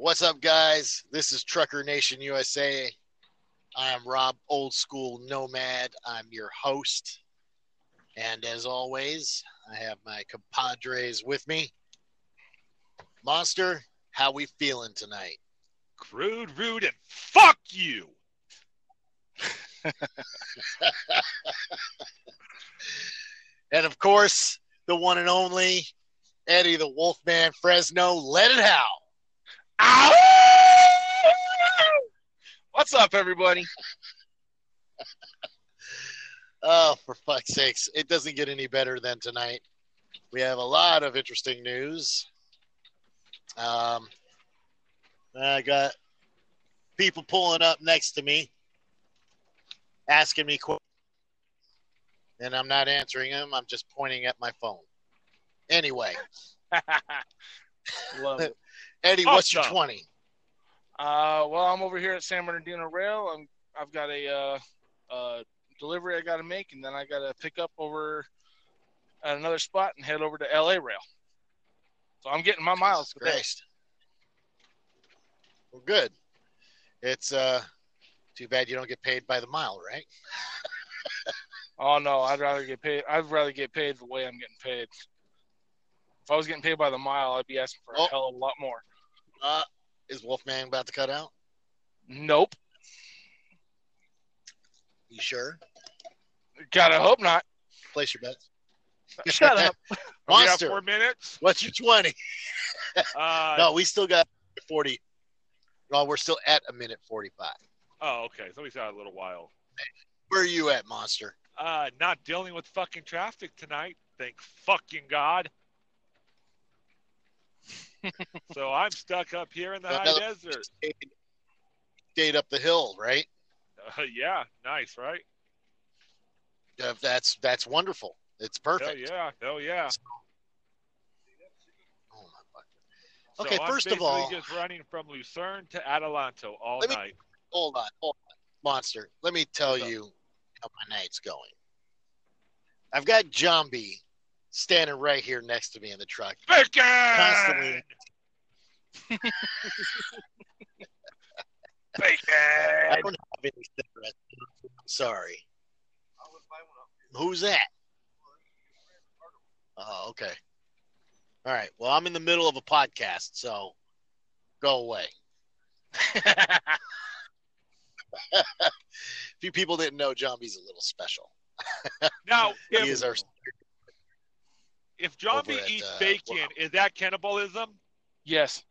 What's up, guys? This is Trucker Nation USA. I am Rob, old school nomad. I'm your host. And as always, I have my compadres with me. Monster, how we feeling tonight? Crude, rude, and fuck you. and of course, the one and only Eddie the Wolfman Fresno. Let it howl. Ow! What's up, everybody? oh, for fuck's sakes. It doesn't get any better than tonight. We have a lot of interesting news. Um, I got people pulling up next to me, asking me questions, and I'm not answering them. I'm just pointing at my phone. Anyway, Love it. Eddie, what's your 20? Uh, well, I'm over here at San Bernardino Rail. I'm, I've got a uh, uh, delivery I got to make, and then I got to pick up over at another spot and head over to LA Rail. So I'm getting my miles today. Well, good. It's uh, too bad you don't get paid by the mile, right? Oh no, I'd rather get paid. I'd rather get paid the way I'm getting paid. If I was getting paid by the mile, I'd be asking for a Oh. hell of a lot more. Uh, is Wolfman about to cut out? Nope. You sure? Gotta hope not. Place your bets. Shut up. Are we at Monster, four minutes. what's your 20? Uh, no, we still got 40. No, we're still at a minute 45. Oh, okay. So we got a little while. Where are you at, Monster? Uh, not dealing with fucking traffic tonight. Thank fucking God. So I'm stuck up here in the high Another- desert. Stayed, stayed up the hill, right? Uh, yeah, nice, right? Uh, that's that's wonderful. It's perfect. Hell yeah, hell yeah. Oh, my. So Okay, first of all- just running from Lucerne to Adelanto all me- night. Hold on, hold on, Monster. Let me tell up? you how my night's going. I've got B standing right here next to me in the truck. Bacon! Constantly. I don't have any cigarettes. Sorry. Who's that? Oh, okay. All right. Well, I'm in the middle of a podcast, so go away. a few people didn't know John B's a little special. Now, He if, is our if John over B at, eats uh, bacon, wow. is that cannibalism? yes.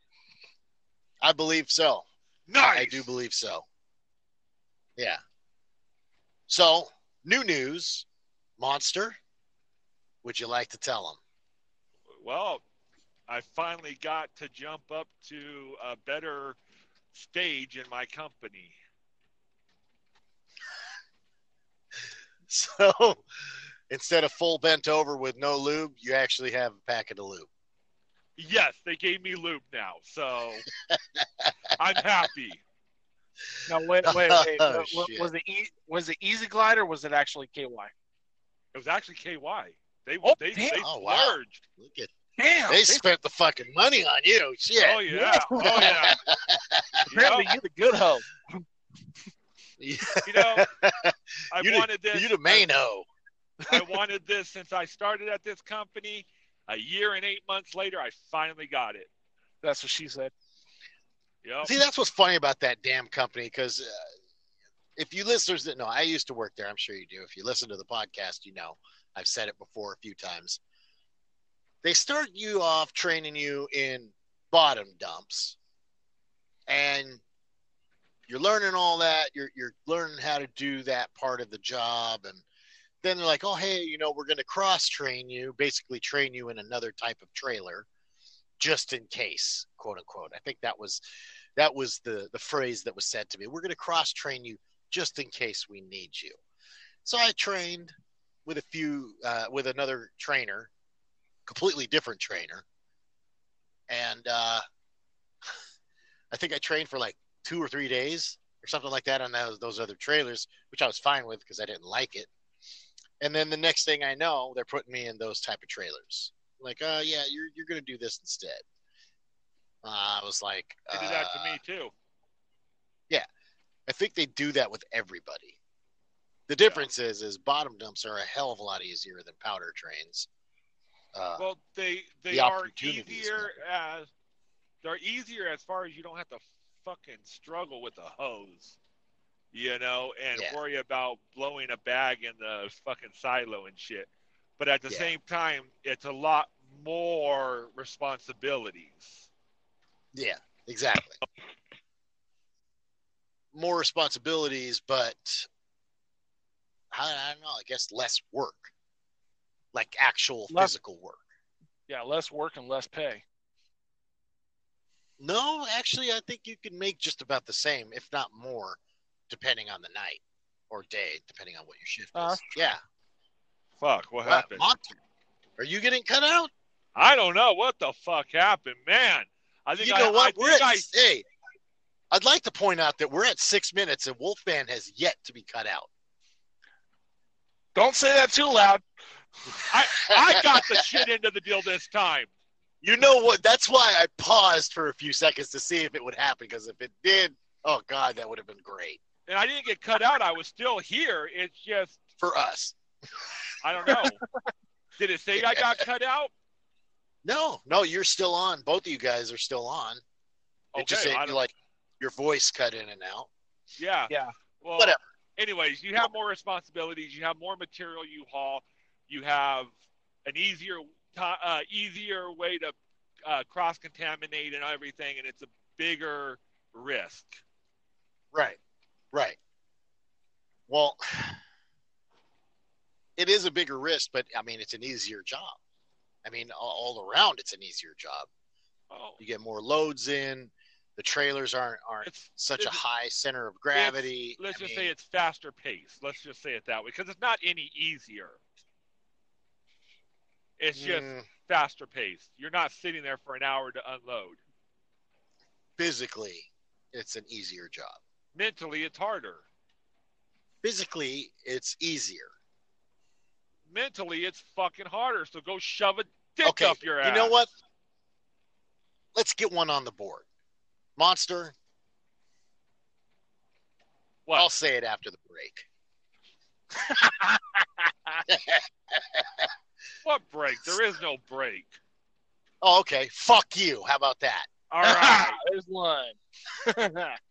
I believe so. Nice. I do believe so. Yeah. So, new news, Monster. Would you like to tell them? Well, I finally got to jump up to a better stage in my company. So, instead of full bent over with no lube, you actually have a packet of lube. Yes, they gave me lube now, so I'm happy. Now wait, wait, wait. Oh, was, was it e- was it Easy Glide or was it actually KY? It was actually KY. They Oh, they, damn. they Oh, wow. Look at Damn. they spent the fucking money on you. Shit. Oh yeah, oh yeah. Apparently, You know, you're the good hoe. you know, I you wanted the, this. you the main hoe. I wanted this since I started at this company. A year and eight months later, I finally got it. That's what she said. Yep. See, that's what's funny about that damn company because uh, if you listeners that know, I used to work there. I'm sure you do. If you listen to the podcast, you know I've said it before a few times. They start you off training you in bottom dumps, and you're learning all that. You're you're learning how to do that part of the job, and then they're like, "Oh, hey, you know, we're going to cross train you, basically train you in another type of trailer, just in case, quote unquote." I think that was that was the the phrase that was said to me. We're going to cross train you just in case we need you. So I trained with a few uh, with another trainer, completely different trainer, and uh, I think I trained for like two or three days or something like that on those those other trailers, which I was fine with because I didn't like it. And then the next thing I know, they're putting me in those type of trailers. Like, uh, yeah, you're you're going to do this instead. Uh, I was like, They did that to uh, me too. Yeah, I think they do that with everybody. The difference is, is bottom dumps are a hell of a lot easier than powder trains. Uh, Well, they they the are easier as they're easier as far as you don't have to fucking struggle with a hose, you know, and Yeah. worry about blowing a bag in the fucking silo and shit. But at the Yeah. same time, it's a lot more responsibilities. yeah, exactly. More responsibilities, but I, I don't know. I guess less work, like actual Less- physical work. Yeah, less work and less pay. No, actually, I think you can make just about the same, if not more, depending on the night or day, depending on what your shift Uh, is. Yeah. Fuck, what Wow, happened? Monty, are you getting cut out? I don't know what the fuck happened, man. I think You I, know what? I we're at, I, hey, I'd like to point out that we're at six minutes and Wolfman has yet to be cut out. Don't say that too loud. I, I got the shit into the deal this time. You know what? That's why I paused for a few seconds to see if it would happen. Because if it did, oh god, that would have been great And I didn't get cut out. I was still here. It's just for us. I don't know. Did it say I got cut out? No, no, you're still on. Both of you guys are still on. It just Okay, I ain't don't- like your voice cut in and out. Yeah. Yeah. Well, Whatever. anyways, you have more responsibilities. You have more material you haul. You have an easier, uh, easier way to uh, cross contaminate and everything, and it's a bigger risk. Right, right. Well, it is a bigger risk, but I mean, it's an easier job. I mean, all, around, it's an easier job. Oh, You get more loads in. The trailers aren't aren't it's such a high center of gravity. let's I just mean, say it's faster paced. Let's just say it that way because it's not any easier. It's just mm, faster paced. You're not sitting there for an hour to unload. physically, it's an easier job. Mentally, it's harder. Physically, it's easier. Mentally, it's fucking harder. So go shove a dick Okay, up your ass. You know what? Let's get one on the board. Monster, What? I'll say it after the break. What break? There is no break. Oh, okay. Fuck you. How about that? All right. There's one.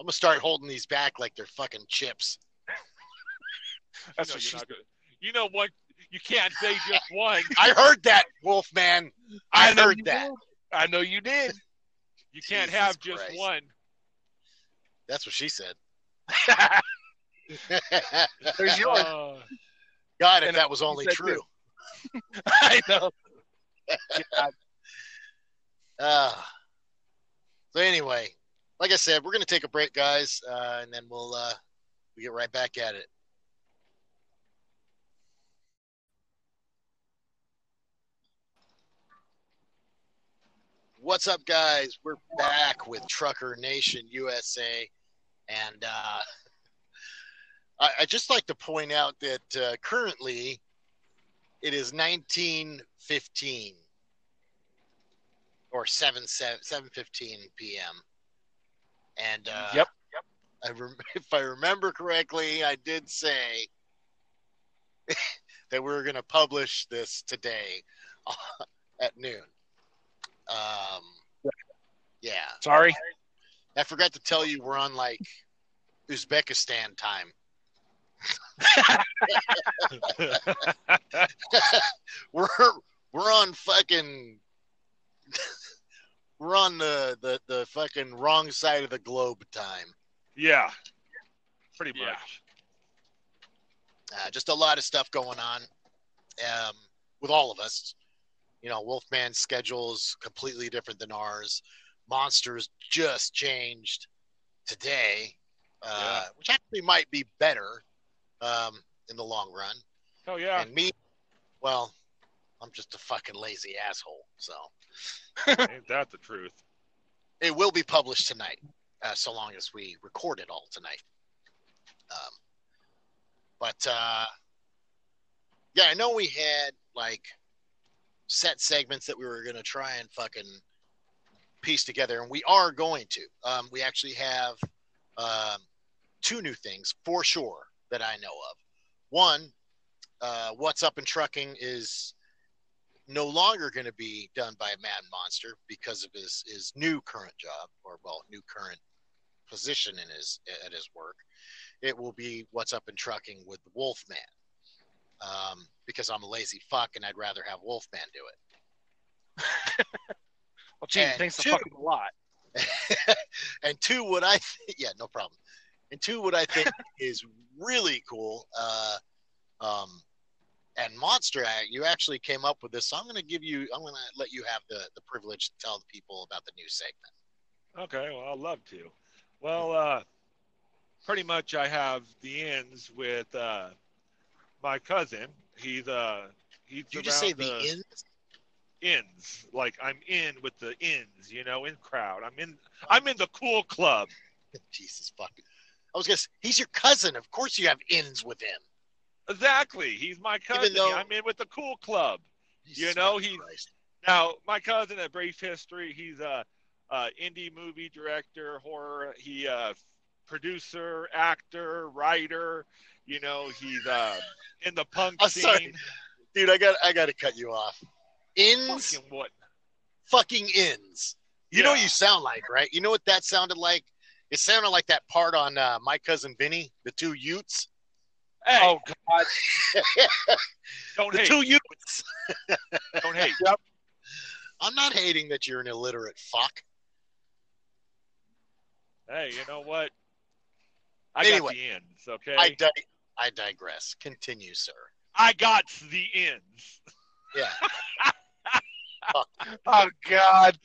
I'm gonna start holding these back like they're fucking chips. That's you, know, what you're not gonna- you know what? You can't say just one. I heard that, Wolfman. I know heard that. did. I know you did. You can't Jesus have just Christ. one. That's what she said. There's yours. Uh, God, if that was only true. I know. God, Uh, so anyway, like I said, we're gonna take a break, guys, uh, and then we'll uh, we get right back at it. What's up, guys? We're back with Trucker Nation USA, and uh, I, I just like to point out that uh, currently it is 1915 or 7 7 7:15 p.m. And uh, Yep. I rem- if I remember correctly, I did say that we are going to publish this today at noon. Um, yeah, Sorry. I forgot to tell you we're on like Uzbekistan time. we're we're on fucking we're on the, the the fucking wrong side of the globe time. yeah. Pretty Yeah. much. Uh, just a lot of stuff going on um, with all of us. You know, Wolfman's schedule is completely different than ours. Monsters just changed today, uh, which actually might be better um, in the long run. Oh yeah. And me, well, I'm just a fucking lazy asshole. So Ain't that the truth? it will be published tonight, uh, so long as we record it all tonight. Um, but uh, yeah, I know we had like set segments that we were gonna try and fucking piece together, and we are going to. Um, we actually have um, two new things for sure that I know of. One, uh, what's up in trucking is no longer going to be done by a Mad Monster because of his his new current job or well new current position in his at his work. It will be what's up in trucking with the Wolfman. Um, because I'm a lazy fuck and I'd rather have Wolfman do it. Well, gee, thanks a two- fucking lot. and two, what I th- yeah, no problem. And two, what I think is really cool, uh, um, and Monster Act, you actually came up with this. So I'm going to give you, I'm going to let you have the the privilege to tell the people about the new segment. Okay, well, I'd love to. Well, uh, pretty much I have the ends with uh, my cousin. He's uh, he's Did you just say around the ins? ins. Like I'm in with the ins, you know, in crowd. I'm in. I'm in the cool club. Jesus fucking. I was going to. He's your cousin. Of course, you have ins with him. Exactly. He's my cousin. though- I'm in with the cool club. Jesus know, fucking he- Christ. Now, my cousin at Brief History, he's a, a indie movie director, horror. He uh, producer, actor, writer. You know, he's uh, in the punk I'm scene. sorry. dude. I got I got to cut you off. Ins, Fucking what? fucking ins. You know what you sound like, right? You know what that sounded like? It sounded like that part on uh, my cousin Vinny, the two Utes. Hey, Oh God! don't The hate. two Utes. Don't hate. Yep. I'm not hating that you're an illiterate fuck. Hey, you know what? I Anyway, got the ends. Okay. I di- I digress. Continue, sir. I got the ends. Yeah. Oh God!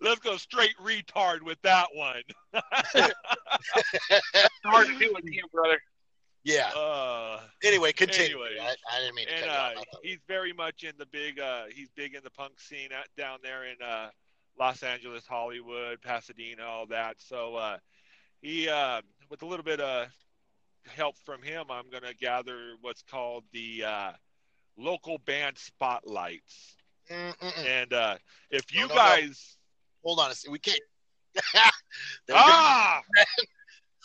Let's go straight retard with that one. Hard to do with you, brother. Yeah. Uh, Anyway, continue. Anyways. I, I didn't mean to and cut uh, off. He's very much in the big. Uh, he's big in the punk scene out, down there in uh, Los Angeles, Hollywood, Pasadena, all that. So uh, he, uh, with a little bit of help from him, I'm going to gather what's called the uh, local band spotlights. Mm, mm, mm. And uh, if you No, no, no. guys, Hold on a second. We can't. We ah,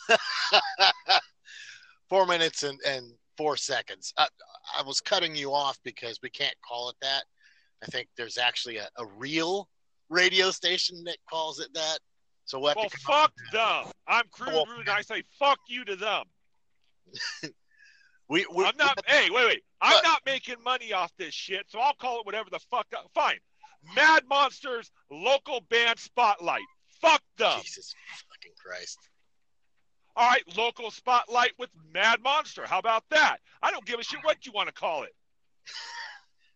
four minutes and, and four seconds. I, I was cutting you off because we can't call it that. I think there's actually a, a real radio station that calls it that. So we'll have well, to fuck them. I'm crude, Well- rude, and I say fuck you to them. We, we, I'm not. Hey, wait, wait. I'm What? not making money off this shit, so I'll call it whatever the fuck. I, Fine. Mad Monsters local band spotlight. Fuck them. Jesus fucking Christ. All right, local spotlight with Mad Monster. How about that? I don't give a shit what you want to call it.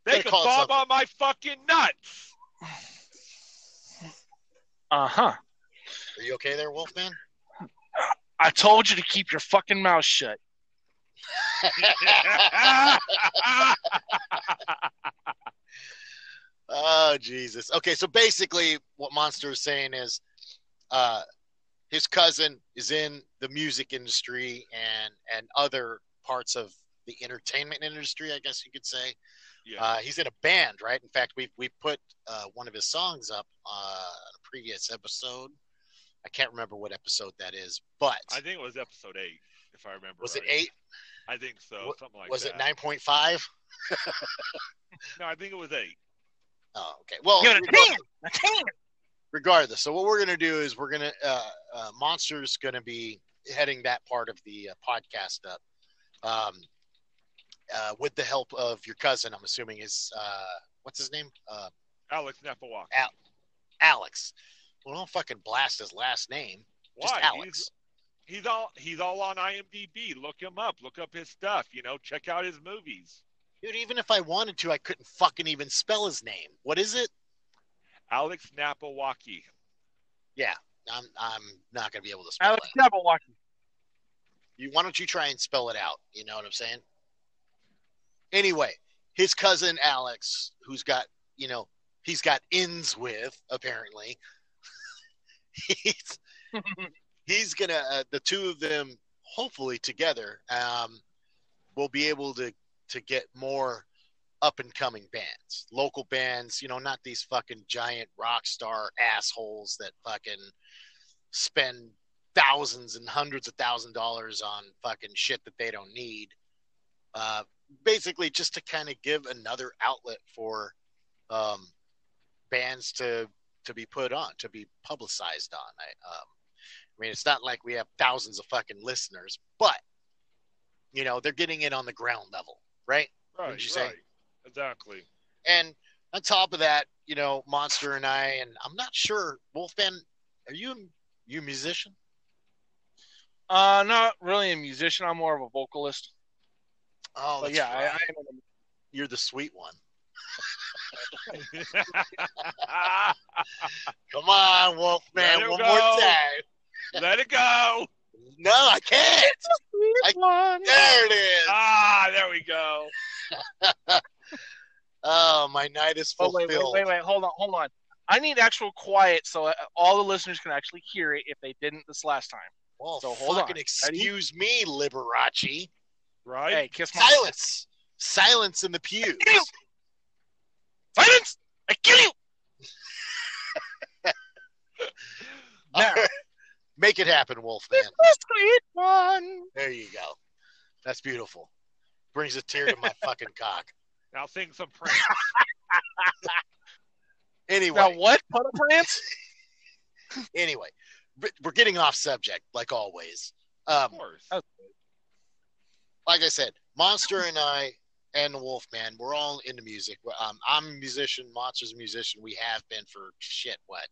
They can call it bob on my fucking nuts. Uh huh. Are you okay there, Wolfman? I told you to keep your fucking mouth shut. Oh Jesus. Okay, so basically what Monster is saying is uh his cousin is in the music industry and and other parts of the entertainment industry, I guess you could say. yeah. Uh, he's in a band, right? In fact, we we put uh, one of his songs up uh, on a previous episode. I can't remember what episode that is, but I think it was episode eight, if I remember. was it eight? I think so. What- something like was that. it nine point five? No, I think it was eight. Oh, okay. Well, Give it a regardless- ten. A ten. regardless, so what we're gonna do is we're gonna uh, uh, Monster's gonna be heading that part of the uh, podcast up. Um, uh, with the help of your cousin, I'm assuming is uh, what's his name? Uh, Alex Nepawak. Al- Alex. Well, don't fucking blast his last name. Just Why? Alex. He's, he's all he's all on IMDb. Look him up. Look up his stuff. You know, check out his movies. Dude, even if I wanted to, I couldn't fucking even spell his name. What is it? Alex Napawaki. Yeah, I'm I'm not gonna be able to spell it. Alex it. Jabberwocky. You why don't you try and spell it out? You know what I'm saying? Anyway, his cousin Alex, who's got you know he's got ins with apparently. he's he's gonna uh, the two of them hopefully together um, will be able to to get more up and coming bands, local bands, you know, not these fucking giant rock star assholes that fucking spend thousands and hundreds of thousand dollars on fucking shit that they don't need. Uh, basically, just to kind of give another outlet for um, bands to to be put on, to be publicized on. I, um, mean, it's not like we have thousands of fucking listeners, but you know, they're getting it on the ground level, right? Right, What'd you say? right. Exactly. And on top of that, you know, Monster and I, and I'm not sure, Wolfman, are you you a musician? Uh, not really a musician. I'm more of a vocalist. Oh, that's yeah, I, right. I am. you're the sweet one. Come on, Wolfman, one go. more time. It go. No, I can't. I- There it is. Ah, there we go. Oh, my night is Oh fulfilled. wait, wait, wait, wait. Hold on, hold on. I need actual quiet so uh, all the listeners can actually hear it if they didn't this last time. Well, So hold fucking on. excuse me, Liberace. Right? Hey, kiss my Silence. Silence in the pews. Ew. silence. I kill you. Now, right. Make it happen, Wolfman. the sweet one. There you go. That's beautiful. Brings a tear to my fucking cock. Now sing some Prince. Anyway, Now what? Put a prance? anyway, we're getting off subject like always. Um, Of course. like I said, Monster and I and the Wolfman, we're all into music. Um, I'm a musician. Monster's a musician. We have been for shit. What?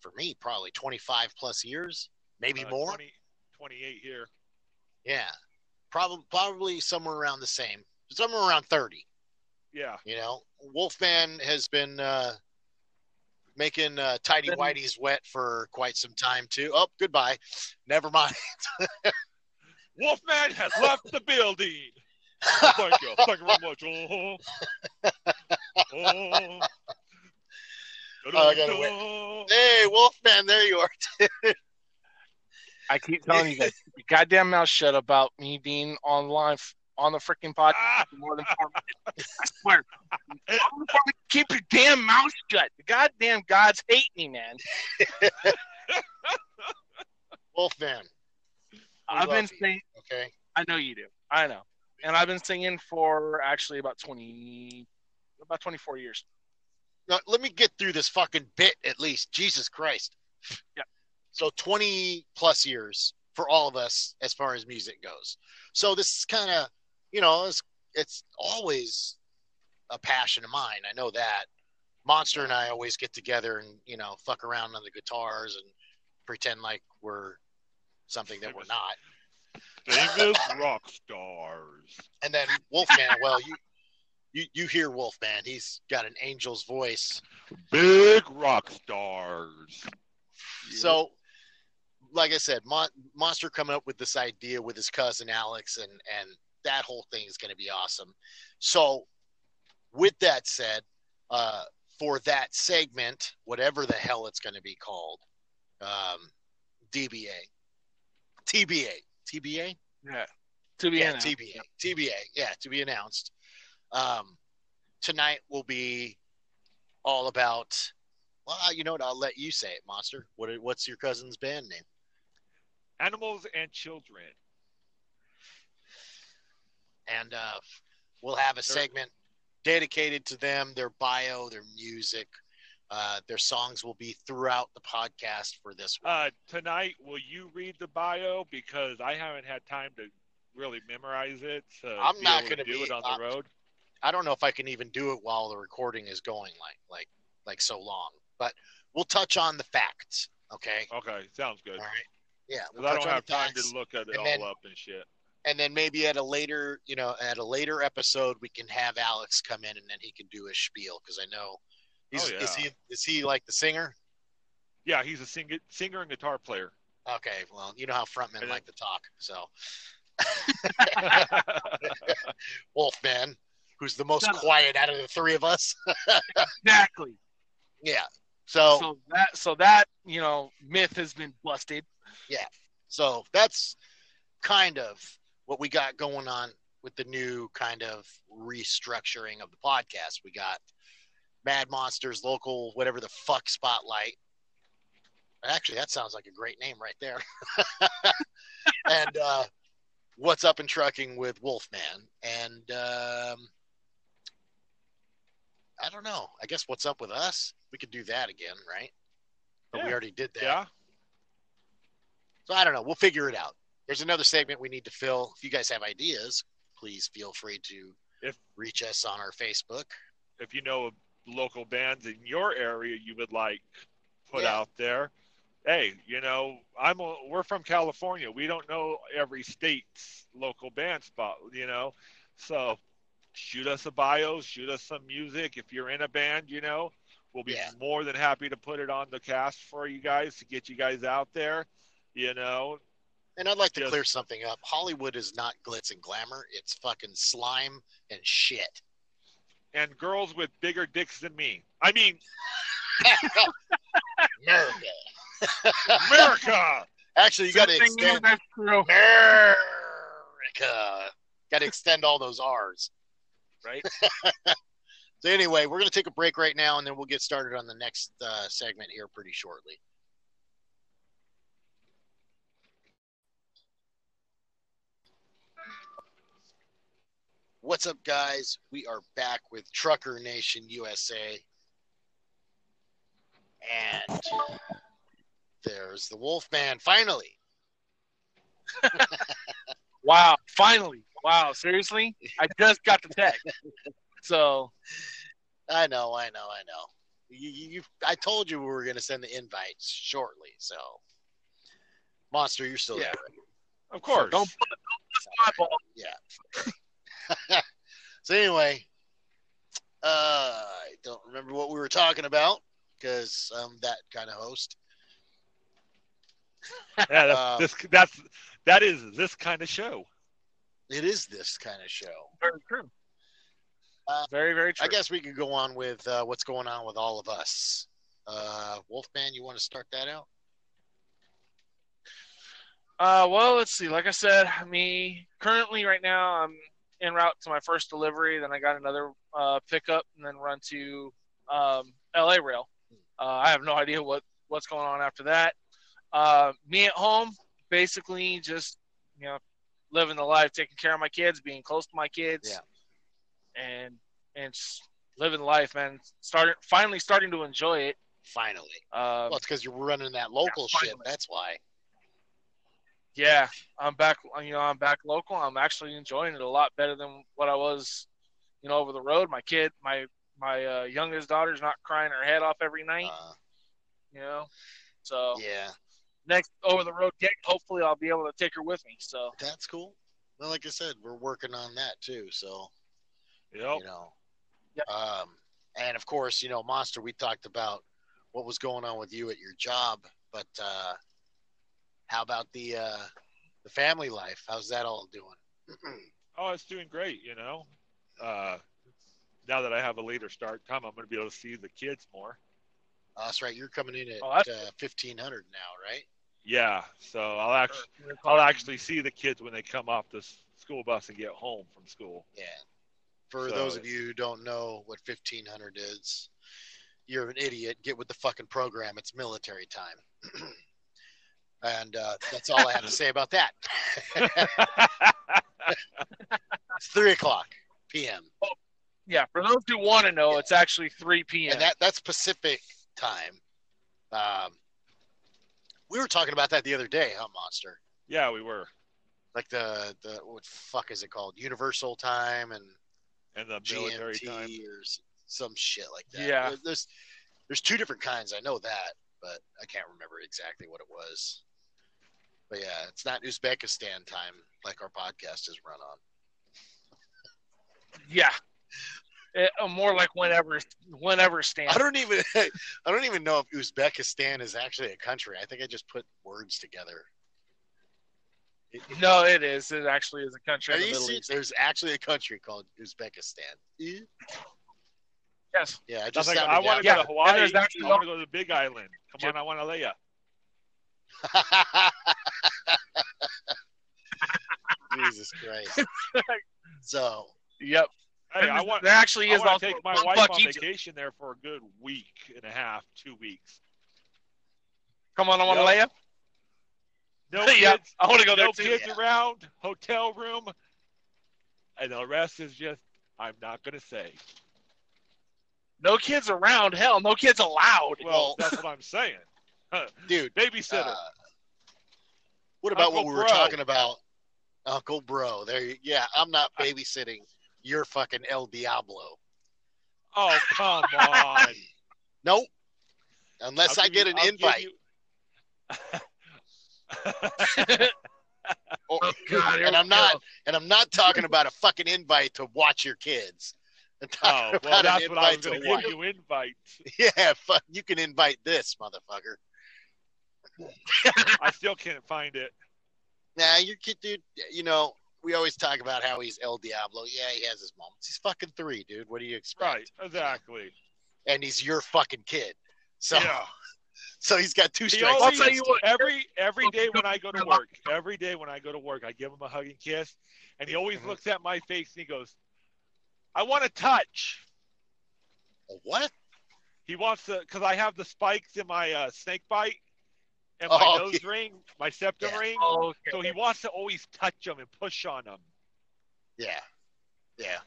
For me, probably 25 plus years, maybe Uh, more. 20, 28 here. Yeah, probably probably somewhere around the same. Somewhere around 30. Yeah. You know, Wolfman has been uh, making uh, tidy Been- whities wet for quite some time too. Oh, goodbye. Never mind. Wolfman has left the building. Thank you. Thank you very much. Oh. Oh. Oh, I gotta wait. hey, Wolfman, there you are. I keep telling you guys, keep your goddamn mouth shut about me being online on the freaking podcast Ah, more than four minutes. I swear. Keep your damn mouth shut. The goddamn gods hate me, man. Wolfman. I've been saying, Okay. I know you do. I know. And I've been singing for actually about 20, about 24 years. Now, let me get through this fucking bit at least. Jesus Christ. Yeah. So 20 plus years for all of us as far as music goes. So this is kind of, you know, it's, it's always a passion of mine. I know that. Monster and I always get together and, you know, fuck around on the guitars and pretend like we're something that we're not. famous rock stars. And then Wolfman, well, you, you, you hear Wolfman. He's got an angel's voice. Big rock stars. So, like I said, Mon- Monster coming up with this idea with his cousin Alex, and and that whole thing is going to be awesome. So, with that said, uh, for that segment, whatever the hell it's going to be called, um, DBA, TBA, TBA, Yeah. To be yeah, announced. TBA, TBA, yeah, to be announced. Um, tonight will be all about. Well, you know what? I'll let you say it, Monster. What? What's your cousin's band name? Animals and children. And uh, we'll have a segment dedicated to them, their bio, their music. Uh, their songs will be throughout the podcast for this one. Uh, tonight, will you read the bio? Because I haven't had time to really memorize it. To I'm not gonna do be- it on I'm- the road. I don't know if I can even do it while the recording is going like like like so long, but we'll touch on the facts. Okay. Okay, sounds good. All right. Yeah. We'll I don't have time to look at it and all then- up and shit. and then maybe at a later you know at a later episode we can have alex come in and then he can do his spiel because i know he's Oh, is he is he like the singer Yeah, he's a sing- singer and guitar player. okay well you know how frontmen And like to talk so wolfman who's the most Shut quiet out of the three of us Exactly. yeah so So that so that you know myth has been busted. So that's kind of what we got going on with the new kind of restructuring of the podcast. We got Mad Monsters, local, whatever the fuck spotlight. Actually, that sounds like a great name right there. and uh, what's up in trucking with Wolfman, and um, I don't know. I guess what's up with us? We could do that again, right? But we already did that. Yeah. So I don't know. We'll figure it out. There's another segment we need to fill. If you guys have ideas, please feel free to If- reach us on our Facebook. If you know local bands in your area you would like put Yeah. out there, hey, you know, I'm a, we're from California. We don't know every state's local band spot, you know. So shoot us a bio, shoot us some music. If you're in a band, you know, we'll be Yeah. more than happy to put it on the cast for you guys to get you guys out there. You know, And I'd like to Yes. clear something up. Hollywood is not glitz and glamour. It's fucking slime and shit. and girls with bigger dicks than me. I mean, America. America. Actually, you got to Something extend that's true. America. Got to extend all those R's. Right. So anyway, we're going to take a break right now, and then we'll get started on the next uh, segment here pretty shortly. What's up, guys? We are back with Trucker Nation USA. And there's the Wolfman finally. Wow. Finally. Wow. Seriously? I just got the text. So I know, I know, I know. You, you, you I told you we were going to send the invites shortly. So, Monster, you're still Yeah. there. Of course. don't put my ball. Yeah. so anyway, uh, I don't remember what we were talking about because I'm that kind of host. Yeah, that's, Um, this that's that is this kind of show. It is this kind of show. Very true. Uh, very, very true. I guess we could go on with uh, what's going on with all of us. Uh, Wolfman, you want to start that out? Uh, well, let's see. Like I said, me currently right now I'm en route to my first delivery. Then I got another uh, pickup, and then run to um, LA Rail. Uh, I have no idea what what's going on after that. Uh, me at home, basically just you know living the life, taking care of my kids, being close to my kids, Yeah. and and living life, man. Starting finally starting to enjoy it. Finally. Um, Well, it's because you're running that local Yeah, shit. That's why. Yeah, I'm back. You know, I'm back local. I'm actually enjoying it a lot better than what I was, you know, over the road. My kid, my my uh, youngest daughter's not crying her head off every night. Uh, You know, so yeah, next over the road gig, hopefully I'll be able to take her with me. So that's cool. Well, like I said, we're working on that too. So Yep. you know, Yeah. um, and of course, you know, Monster. We talked about what was going on with you at your job, but uh, how about the uh, the family life? How's that all doing? Oh, it's doing great. You know, uh, now that I have a later start time, I'm going to be able to see the kids more. Oh, that's right. You're coming in at Oh, uh, fifteen hundred now, right? Yeah, so I'll actually I'll actually see the kids when they come off the school bus and get home from school. Yeah. For So those of you who don't know what fifteen hundred is, you're an idiot. Get with the fucking program. It's military time. and uh, that's all I have to say about that. it's three o'clock p.m. yeah. For those who want to know, Yeah. it's actually 3 p.m. and that that's Pacific time. Um, we were talking about that the other day, huh, Monster? yeah, we were, Like the the what fuck is it called? Universal time and and the military GMT time. or some shit like that. Yeah. There's there's two different kinds. I know that, but I can't remember exactly what it was. But yeah, it's not Uzbekistan time like our podcast is run on. yeah. It, uh, more like whenever, whenever stand. I don't even I don't even know if Uzbekistan is actually a country. I think I just put words together. It- it- No, it is. It actually is a country Are in the Middle? East. There's actually a country called Uzbekistan. Yeah, I just like, I want to Yeah, go to Hawaii. there's actually I want to go to the Big Island. Come Yep. on, I want to lay ya. Jesus Christ. So Yep. Hey, I want there actually I is want also to take my wife on each. vacation there for a good week and a half, two weeks. Come on, I want to Yep. lay you. No yeah, kids, I want to go there no too. kids yeah. around, hotel room, and the rest is just I'm not gonna say. No kids around. Hell, no kids allowed. Well, that's what I'm saying. dude, Babysitter. uh, what about Uncle what we were talking about? Uncle Bro. There you yeah, I'm not babysitting your fucking El Diablo. oh come on! Nope. Unless I'll I get you- an I'll invite. you- Oh, God, and I'm not go. and I'm not talking about a fucking invite to watch your kids. I'm oh talking well, about that's an what I was going to to watch. give you invites. Yeah, fuck you can invite this motherfucker. I still can't find it. Nah, your kid dude, you know, we always talk about how he's El Diablo. Yeah, he has his moments. He's fucking three, dude. What do you expect? Right, exactly. And he's your fucking kid. So Yeah. so he's got two He strikes. always- I'll tell you what. Every every day when I go to work, every day when I go to work, I give him a hug and kiss, and he always Mhm. looks at my face and he goes, "I want to touch." What? He wants to because I have the spikes in my uh, snake bite and my Oh, nose ring, my septum Yeah. ring. Oh, okay. So he wants to always touch them and push on them. Yeah. Yeah.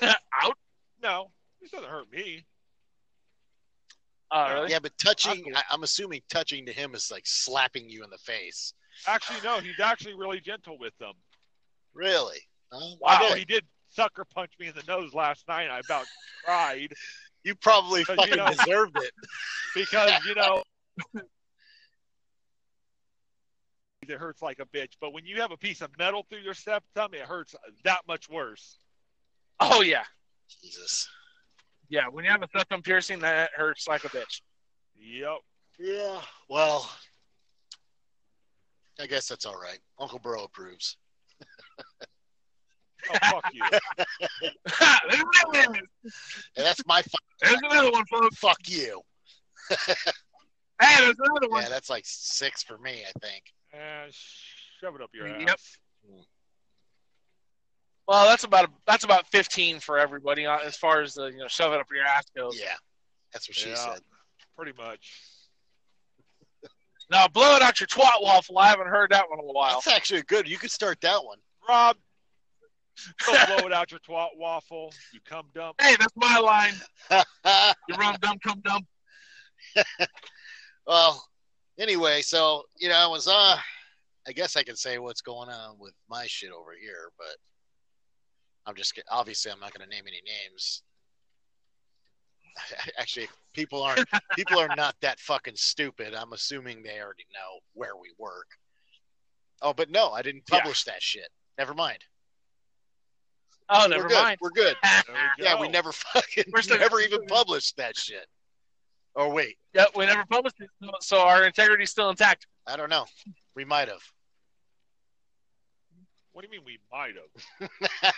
Out. No, this doesn't hurt me. Oh, really? Yeah, but touching, cool. I, I'm assuming touching to him is like slapping you in the face. Actually, no, he's actually really gentle with them. Really? Oh, Wow. Although he did sucker punched me in the nose last night, I about cried You probably But, fucking you know- deserved it. because you know it hurts like a bitch. But when you have a piece of metal through your septum, it hurts that much worse. Oh yeah. Jesus. Yeah. When you have a septum piercing, that hurts like a bitch. Yep. Yeah. Well, I guess that's all right. Uncle Bro approves. Oh fuck you. There's another one. And that's my fu- There's another one, folks. fuck you. Hey, there's another one. Yeah, that's like six for me, I think. And shove it up your Yep. ass. Yep. Well, that's about that's about 15 for everybody uh, as far as the you know shove it up your ass goes. Yeah. That's what she Yeah. said. Pretty much. Now blow it out your twat waffle. I haven't heard that one in a while. That's actually good. You could start that one. Rob, don't blow it out your twat waffle. You come dump. Hey, that's my line. You rum dum come dum. well, anyway, so you know, I was uh I guess I can say what's going on with my shit over here, but I'm just get- obviously I'm not going to name any names. Actually, people aren't people are not that fucking stupid. I'm assuming they already know where we work. Oh, but no, I didn't Yeah. publish that shit. Never mind. Oh, never We're good. mind. We're good. There we Yeah, we never fucking We're still- never even published that shit. Oh wait, Yep, we never published it, so our integrity's still intact. I don't know. We might have. What do you mean we might have?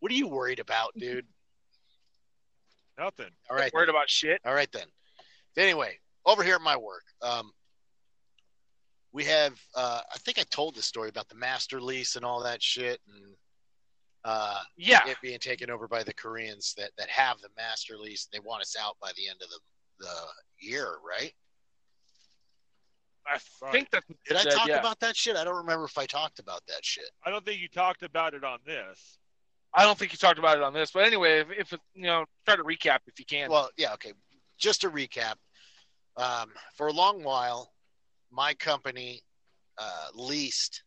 what are you worried about, dude? Nothing. All right. Worried about shit. All right then. Anyway, over here at my work, um, we have. Uh, I think I told the story about the master lease and all that shit, and uh, Yeah. it being taken over by the Koreans that that have the master lease. They want us out by the end of the the year, right? I think that's what Did I said, talk yeah. about that shit? I don't remember if I talked about that shit. I don't think you talked about it on this. I don't think you talked about it on this, but anyway, if, if you know, try to recap if you can. Well, yeah, okay. Just to recap, um, for a long while, my company uh, leased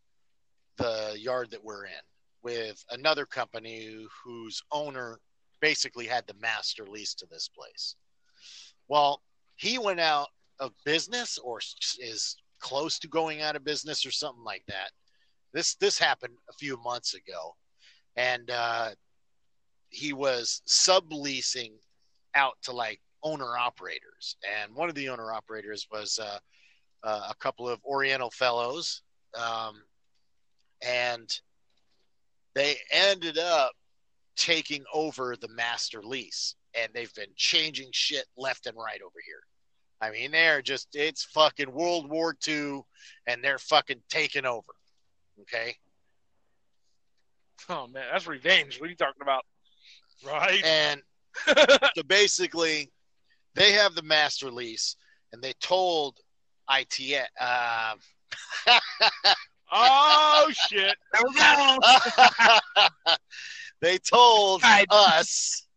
the yard that we're in with another company whose owner basically had the master lease to this place. Well, he went out of business or is close to going out of business or something like that. This this happened a few months ago, and uh, he was subleasing out to like owner operators, and one of the owner operators was uh, uh, a couple of Oriental fellows, um, and they ended up taking over the master lease, and they've been changing shit left and right over here. I mean, they're just it's fucking World War II, and they're fucking taking over. Okay. Oh man, that's revenge. What are you talking about? Right? And so basically, they have the master lease, and they told IT. Uh, oh shit! There we go. they told Right. us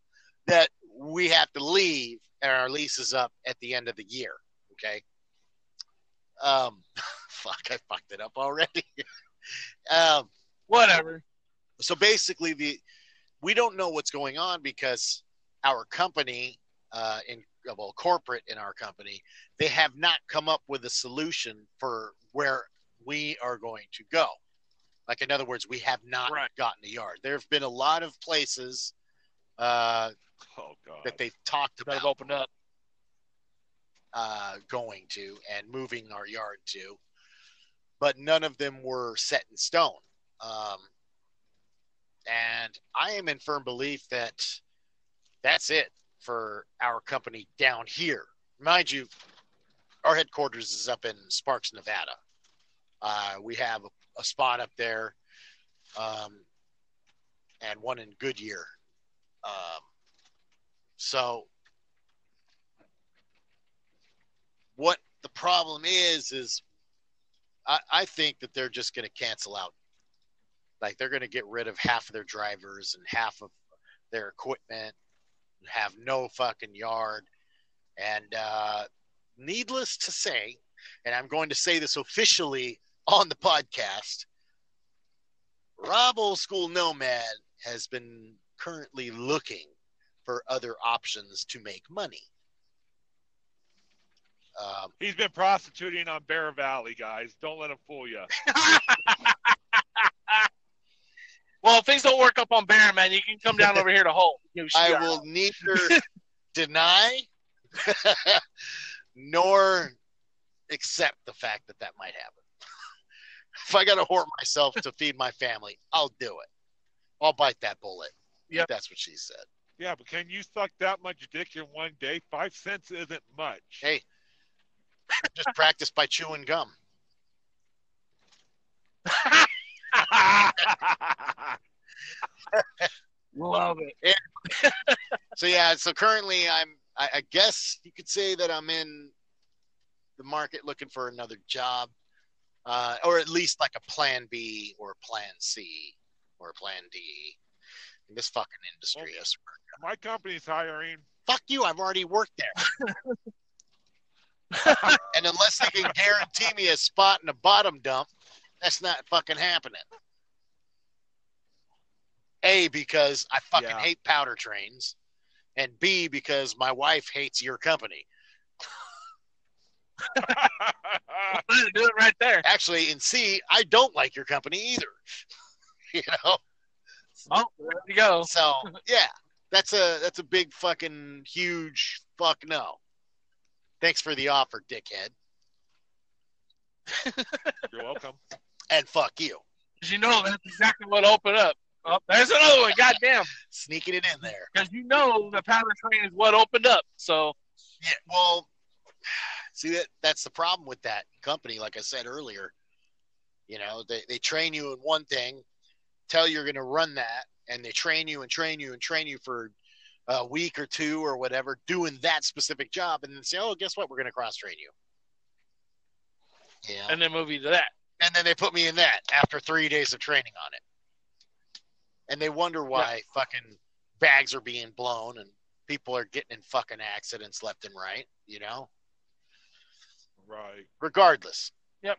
that we have to leave, and our lease is up at the end of the year. Okay. Um, fuck, I fucked it up already. um, Whatever. so basically the we don't know what's going on because our company uh, in well corporate in our company they have not come up with a solution for where we are going to go like in other words we have not Right. gotten a yard there have been a lot of places uh, Oh god. that they've talked about opened up. uh, going to and moving our yard to, but none of them were set in stone. Um, and I am in firm belief that that's it for our company down here. Mind you, our headquarters is up in Sparks, Nevada. Uh, we have a, a spot up there, um, and one in Goodyear. Um, so what the problem is is I, I think that they're just going to cancel out like they're going to get rid of half of their drivers and half of their equipment have no fucking yard and uh, needless to say and i'm going to say this officially on the podcast rob old school nomad has been currently looking for other options to make money um, He's been prostituting on Bear Valley, guys. Don't let him fool you. Well, if things don't work up on Bear, man, you can come down over here to Holt. Give us a I shot. will neither deny nor accept the fact that that might happen. If I got to hurt myself to feed my family, I'll do it. I'll bite that bullet. Yeah, That's what she said. Yeah, but can you suck that much dick in one day? Five cents isn't much. Hey, just practice by chewing gum. Love it. So yeah, so currently I'm I, I guess you could say that I'm in the market looking for another job. Uh, or at least like a plan B or a plan C or a plan D in this fucking industry. Swear. My company's hiring. Fuck you, I've already worked there. and unless they can guarantee me a spot in a bottom dump, that's not fucking happening. A, because I fucking Yeah. hate powder trains, and B, because my wife hates your company. Do it right there. Actually, in C, I don't like your company either. you know? Oh, there you go. So yeah, that's a that's a big fucking huge fuck no. Thanks for the offer, dickhead. You're welcome. And fuck you. 'Cause you know that's exactly what opened up. Oh, there's another one. Goddamn. Sneaking it in there. Because you know the powder train is what opened up. So Yeah, well, see that that's the problem with that company. Like I said earlier, you know, they they train you in one thing, tell you you're going to run that, and they train you and train you and train you for a week or two or whatever, doing that specific job, and then say, oh, guess what? We're going to cross train you. Yeah, and, and then move you to that. And then they put me in that after three days of training on it, and they wonder why fucking bags are being blown and people are getting in fucking accidents left and right. You know. Right. regardless. Yep.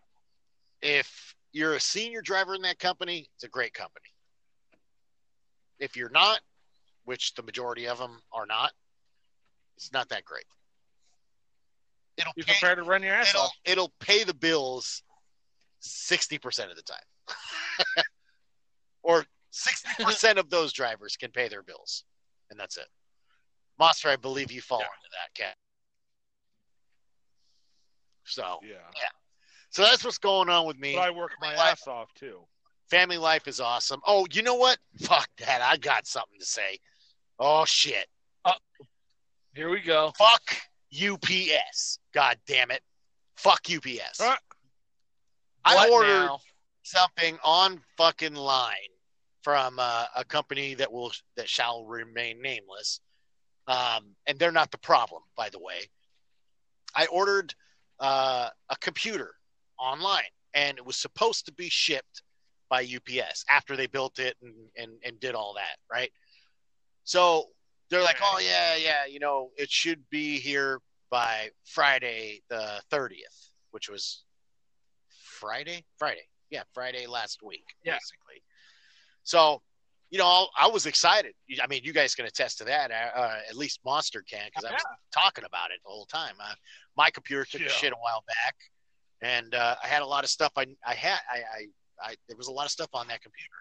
If you're a senior driver in that company, it's a great company. If you're not, which the majority of them are not, it's not that great. It'll You're pay, prepared to run your ass it'll, off. it'll pay the bills 60% of the time. or 60% of those drivers can pay their bills. And that's it. Monster, I believe you fall Yeah. into that cat. So, Yeah. so that's what's going on with me. But I work my Life- ass off too. Family life is awesome. Oh, you know what? Fuck that. I got something to say. Oh shit. Here we go. Fuck UPS. God damn it. Fuck UPS. Huh? I What ordered now? something on fucking line from uh, a company that will that shall remain nameless, um, and they're not the problem, by the way. I ordered uh, a computer online, and it was supposed to be shipped by UPS after they built it and, and, and did all that, right? So they're like, oh, yeah, yeah, you know, it should be here by Friday the 30th, which was Friday? Friday. Yeah, Friday last week, Yeah. basically. So, you know, I was excited. I mean, you guys can attest to that. Uh, at least Monster can, because I was talking about it the whole time. Uh, my computer took Yeah. a shit a while back, and uh, I had a lot of stuff. I I had I, I I there was a lot of stuff on that computer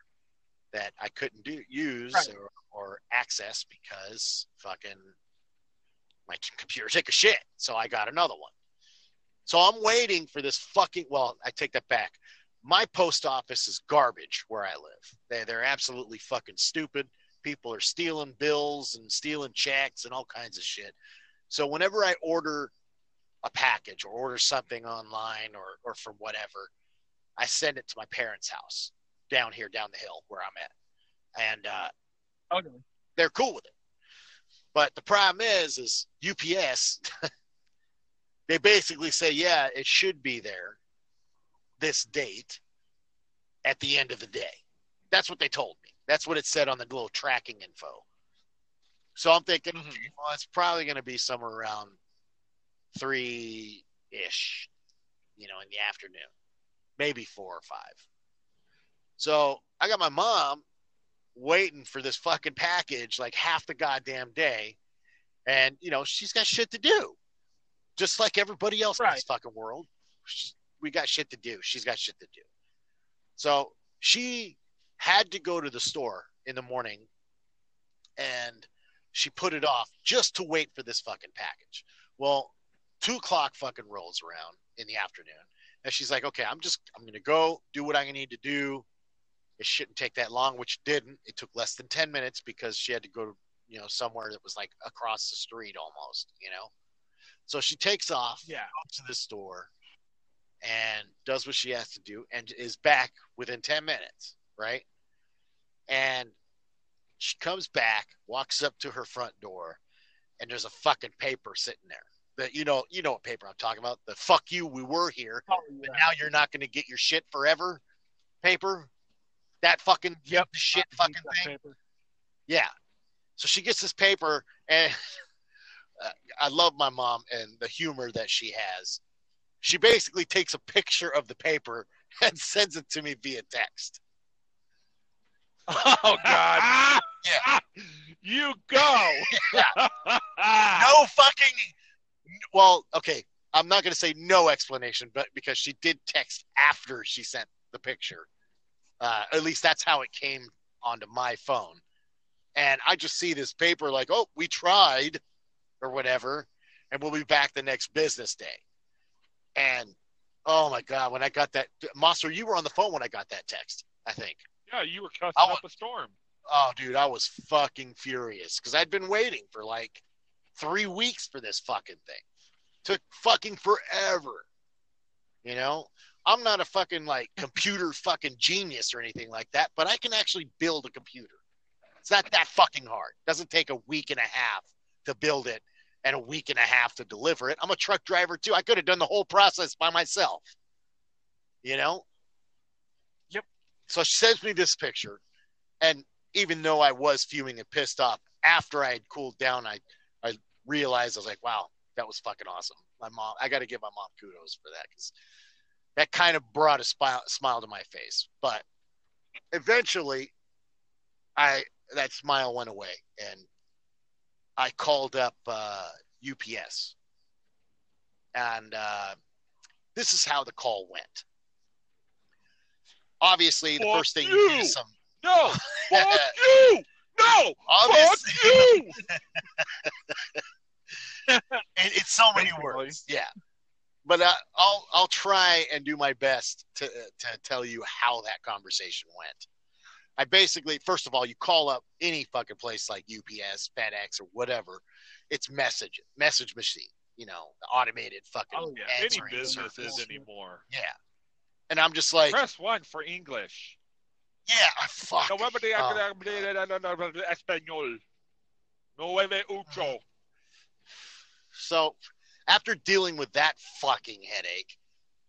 that I couldn't do use Right. or, or access because fucking my computer took a shit. So I got another one. So I'm waiting for this fucking. Well, I take that back. My post office is garbage where I live. They they're absolutely fucking stupid. People are stealing bills and stealing checks and all kinds of shit. So whenever I order a package or order something online or or from whatever, I send it to my parents' house down here down the hill where I'm at, and uh, Okay. they're cool with it. But the problem is, is UPS. they basically say, yeah, it should be there this date at the end of the day. That's what they told me. That's what it said on the little tracking info. So I'm thinking, Mhm. well, it's probably going to be somewhere around three ish, you know, in the afternoon, maybe four or five. So I got my mom waiting for this fucking package like half the goddamn day. And, you know, she's got shit to do. Just like everybody else in this fucking world. She's, we got shit to do. She's got shit to do. So she had to go to the store in the morning and she put it off just to wait for this fucking package. Well, two o'clock fucking rolls around in the afternoon. And she's like, okay, I'm just, I'm going to go do what I need to do. It shouldn't take that long, which didn't. It took less than 10 minutes because she had to go, you know, somewhere that was like across the street almost, you know? So she takes off Yeah. goes to the store and does what she has to do and is back within 10 minutes, right? And she comes back, walks up to her front door, and there's a fucking paper sitting there. That you know, you know what paper I'm talking about. The fuck you, we were here, Oh, but now you're not going to get your shit forever. Paper, that fucking Yep. shit fucking thing. Paper. Yeah. So she gets this paper, and uh, I love my mom and the humor that she has. She basically takes a picture of the paper and sends it to me via text. Oh God. Yeah. You go. No fucking. Well, okay. I'm not going to say no explanation, but because she did text after she sent the picture. Uh, at least that's how it came onto my phone. And I just see this paper like, oh, we tried or whatever, and we'll be back the next business day. And oh my God, when I got that, Monster, you were on the phone when I got that text, I think. Yeah, you were cussing I up a storm. Oh, dude, I was fucking furious because I'd been waiting for like three weeks for this fucking thing. Took fucking forever. You know, I'm not a fucking like computer fucking genius or anything like that, but I can actually build a computer. It's not that fucking hard. doesn't take a week and a half to build it and a week and a half to deliver it. I'm a truck driver too. I could have done the whole process by myself. You know? Yep. So she sends me this picture, and even though I was fuming and pissed off, after I had cooled down, I I realized I was like, wow, that was fucking awesome. My mom, I got to give my mom kudos for that because that kind of brought a smile, smile to my face. But eventually, I that smile went away, and I called up uh, UPS, and uh, this is how the call went. Obviously, the Fuck first thing you you. do is some No, fuck you. No, obviously fuck you. it, it's so many Basically. words. Yeah, but uh, I'll I'll try and do my best to to tell you how that conversation went. I basically, first of all, you call up any fucking place like UPS, FedEx, or whatever. It's message message machine. You know, the automated fucking Oh, yeah. Any business service. is anymore. Yeah, and I'm just like, Press one for English. Yeah, fuck. No November de Oh. Español. Nueve ocho. So after dealing with that fucking headache,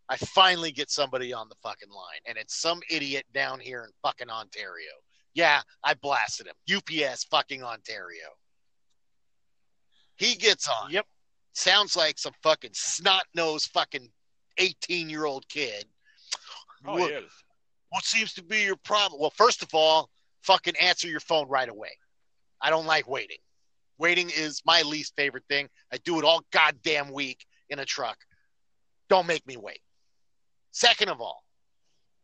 I finally get somebody on the fucking line, and it's some idiot down here in fucking Ontario. Yeah, I blasted him. UPS fucking Ontario. He gets on. Yep. Sounds like some fucking snot nosed fucking 18 year old kid. Oh, what, he is. What seems to be your problem? Well, first of all, fucking answer your phone right away. I don't like waiting. Waiting is my least favorite thing. I do it all goddamn week in a truck. Don't make me wait. Second of all,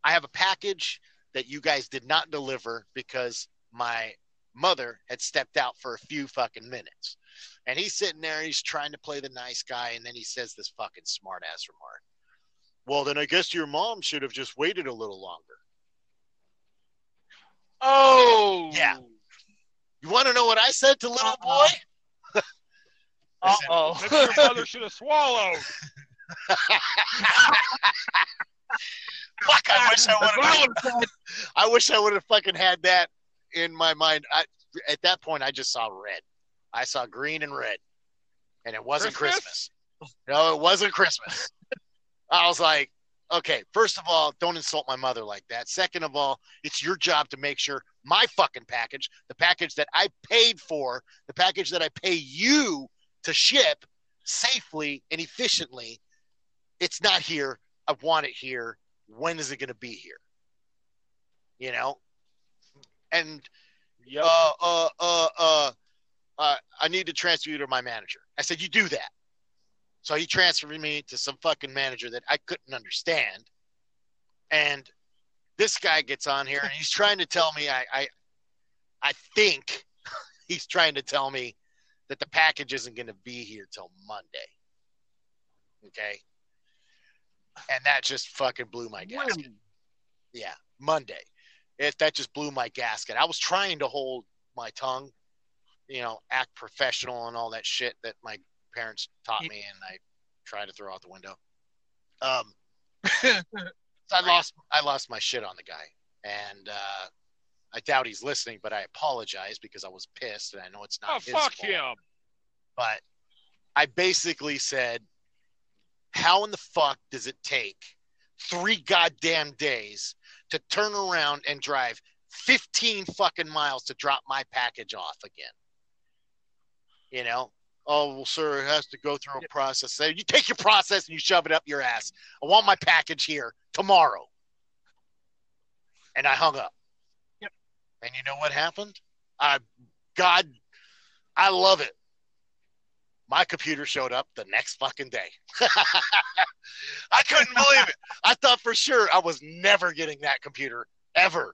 I have a package that you guys did not deliver because my mother had stepped out for a few fucking minutes. And he's sitting there, he's trying to play the nice guy, and then he says this fucking smart ass remark. Well, then I guess your mom should have just waited a little longer. Oh. Yeah. You want to know what I said to little boy? Uh oh. Maybe your mother should have swallowed. Fuck! I wish I would have. I wish I would have fucking had that in my mind. I, at that point, I just saw red. I saw green and red, and it wasn't Christmas? Christmas. No, it wasn't Christmas. I was like, okay. First of all, don't insult my mother like that. Second of all, it's your job to make sure my fucking package, the package that I paid for, the package that I pay you to ship safely and efficiently, it's not here. I want it here. When is it going to be here? You know? And Yep. uh, uh, uh, uh, uh, I need to transfer you to my manager. I said, you do that. So he transferred me to some fucking manager that I couldn't understand. And this guy gets on here and he's trying to tell me, I, I, I think he's trying to tell me that the package isn't going to be here till Monday. Okay. And that just fucking blew my gasket. Yeah, Monday. It that just blew my gasket. I was trying to hold my tongue, you know, act professional and all that shit that my parents taught me, and I tried to throw out the window. Um, so I lost I lost my shit on the guy, and uh, I doubt he's listening, but I apologize because I was pissed, and I know it's not. Oh, his fuck fault him. but I basically said, How in the fuck does it take three goddamn days to turn around and drive 15 fucking miles to drop my package off again? You know? Oh, well, sir, it has to go through a process. So you take your process and you shove it up your ass. I want my package here tomorrow. And I hung up. Yep. And you know what happened? I, God, I love it my computer showed up the next fucking day. I couldn't believe it. I thought for sure I was never getting that computer ever.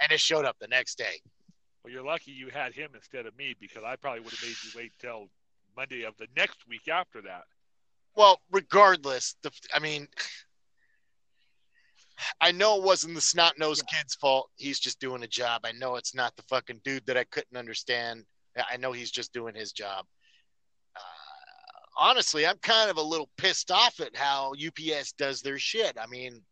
And it showed up the next day. Well, you're lucky you had him instead of me because I probably would have made you wait till Monday of the next week after that. Well, regardless, the, I mean, I know it wasn't the snot nosed kid's fault. He's just doing a job. I know it's not the fucking dude that I couldn't understand. I know he's just doing his job. Uh, honestly, I'm kind of a little pissed off at how UPS does their shit. I mean,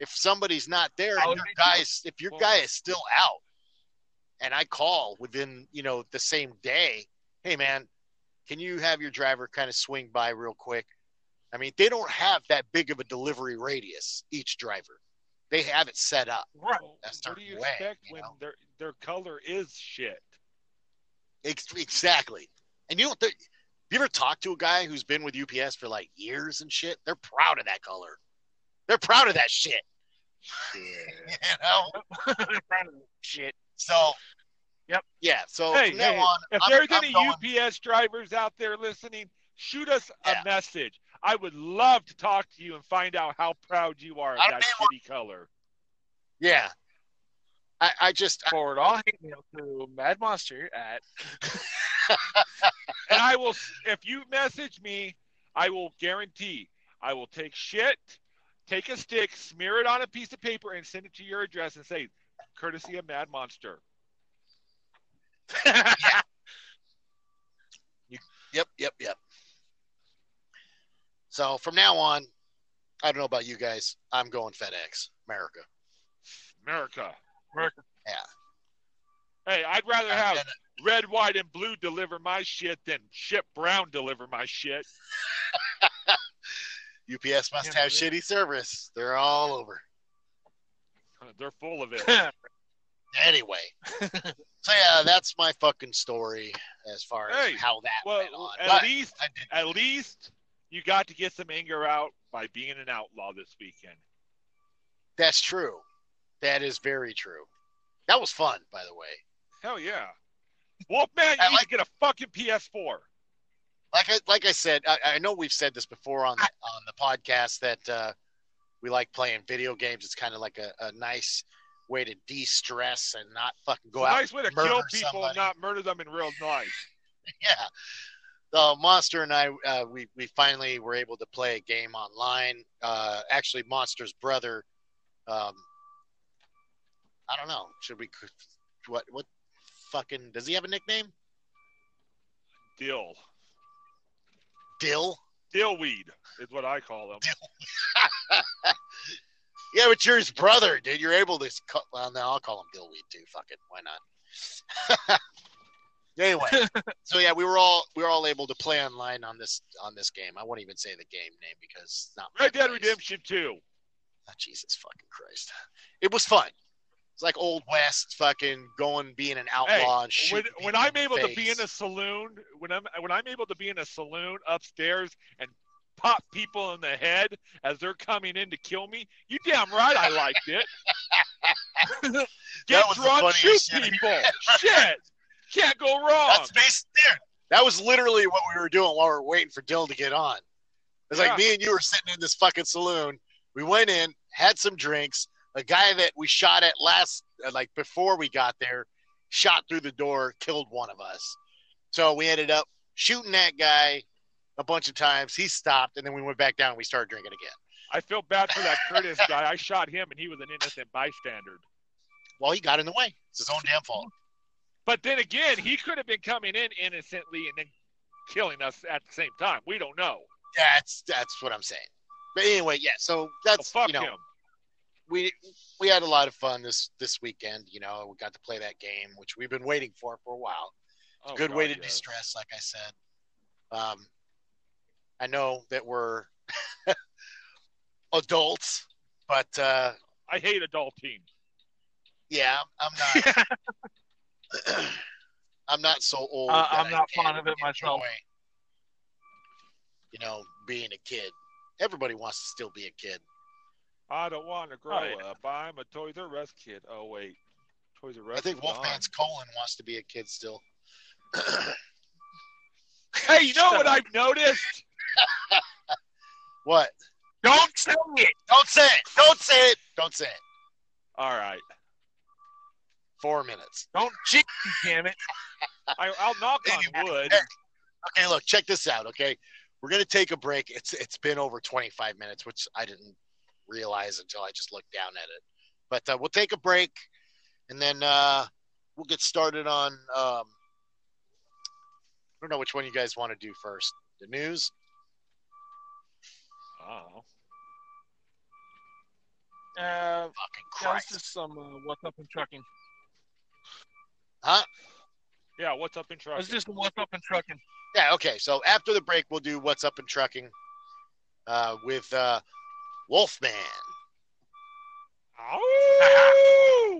if somebody's not there, and your guys, if your Well- guy is still out, and I call within you know the same day, hey man, can you have your driver kind of swing by real quick? I mean, they don't have that big of a delivery radius, each driver. They have it set up. Right. Well, That's what do you way, expect you when their their color is shit? Exactly. And you don't. know, the- you ever talk to a guy who's been with UPS for like years and shit? They're proud of that color. They're proud of that shit. Yeah. you know? Shit. So, Yep. Yeah. So hey, hey, on, if I'm- there's I'm any going- UPS drivers out there listening, shoot us Yeah. a message. I would love to talk to you and find out how proud you are of I that shitty color. yeah. I, I just, I, Forward all hate mail to Mad Monster at And I will, if you message me, I will guarantee I will take shit, take a stick, smear it on a piece of paper, and send it to your address and say, courtesy of Mad Monster. Yep, yep, yep. So from now on, I don't know about you guys. I'm going FedEx America. America. America. Yeah. Hey, I'd rather have And- red, white, and blue deliver my shit than Chip Brown deliver my shit. UPS must Yeah, have yeah. shitty service. They're all over. They're full of it. Anyway, so yeah, that's my fucking story as far as Hey, how that Well, went on. at But least, at least you got to get some anger out by being an outlaw this weekend. that's true. That is very true. That was fun, by the way. Hell yeah. Wolfman, you I need like- to get a fucking PS4. Like I like I said, I, I know we've said this before on the, on the podcast that uh, we like playing video games. It's kind of like a, a nice way to de-stress and not fucking go out. nice way to kill people somebody. and not murder them in real life. yeah. The monster and I, uh, we we finally were able to play a game online. Uh, actually, Monster's brother. Um, I don't know. Should we? What? What? Fucking? Does he have a nickname? Dill. Dill. Dillweed is what I call them. Yeah, but you're his brother, dude. You're able to. Call, well, no, I'll call him Dillweed too. Fuck it, why not? anyway, so yeah, we were all we were all able to play online on this on this game. I won't even say the game name because it's not my Red Dead place. Redemption 2. Oh, Jesus fucking Christ! It was fun. It's like old west, fucking going, being an outlaw and When, shooting. when I'm able the to be in a saloon, when I'm when I'm able to be in a saloon upstairs and pop people in the head as they're coming in to kill me, you damn right I liked it. Get drunk, shoot shit. people. Shit, can't go wrong. That's based there. That was literally what we were doing while we were waiting for Dill to get on. It's Yeah. like me and you were sitting in this fucking saloon. We went in, had some drinks. A guy that we shot at last, uh, like before we got there, shot through the door, killed one of us. So we ended up shooting that guy a bunch of times. He stopped, and then we went back down and we started drinking again. I feel bad for that Curtis guy. I shot him and he was an innocent bystander. Well, he got in the way. It's his own damn fault. But then again, he could have been coming in innocently and then killing us at the same time. We don't know. That's that's what I'm saying. But anyway, yeah. So So that's fuck you know, him. we we had a lot of fun this this weekend. You know, we got to play that game, which we've been waiting for for a while. Oh, Good God, way to yes. de-stress, like I said. Um, I know that we're adults, but uh, I hate adult adulting. yeah, I'm not. I'm not so old. Uh, I'm not can't fond of it myself. You know, being a kid. Everybody wants to still be a kid. I don't want to grow Oh, yeah. up. I'm a Toys R Us kid. Oh wait, Toys R Us. I think. Wolfman's colon wants to be a kid still. Hey, you know what. I've noticed? what? Don't say it. Don't say it. Don't say it. Don't say it. All right, Four minutes. Don't cheat, damn it. I, I'll knock on wood. Okay, look, check this out. Okay, we're gonna take a break. It's it's been over 25 minutes, which I didn't realize until I just looked down at it. But uh, we'll take a break, and then uh, we'll get started on. Um, I don't know which one you guys want to do first. The news. Oh, Uh, Fucking yeah, let's Christ. just some uh, what's up in trucking. Huh? yeah. What's up in trucking? Let's just what's up in trucking. Yeah. Okay. So after the break, we'll do what's up in trucking uh, with uh, Wolfman. I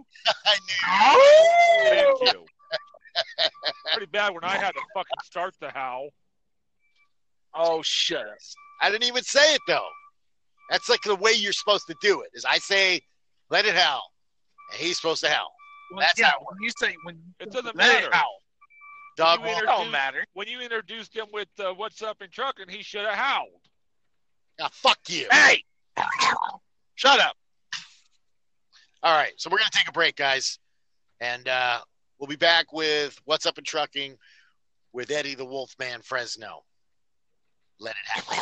knew. Thank you. Pretty bad when I had to fucking start the howl. Oh, shut up. I didn't even say it though. That's like the way you're supposed to do it. Is I say, "Let it howl," and he's supposed to howl. Well, That's yeah, how it when you say when It doesn't let matter. it howl. Dog You. It introduce- don't matter. When you introduced him with uh, "What's up in trucking," he should have howled. Ah, fuck you. Hey, shut up. All right, so we're gonna take a break, guys, and uh, we'll be back with what's up in trucking with Eddie the Wolfman Fresno. Let it happen.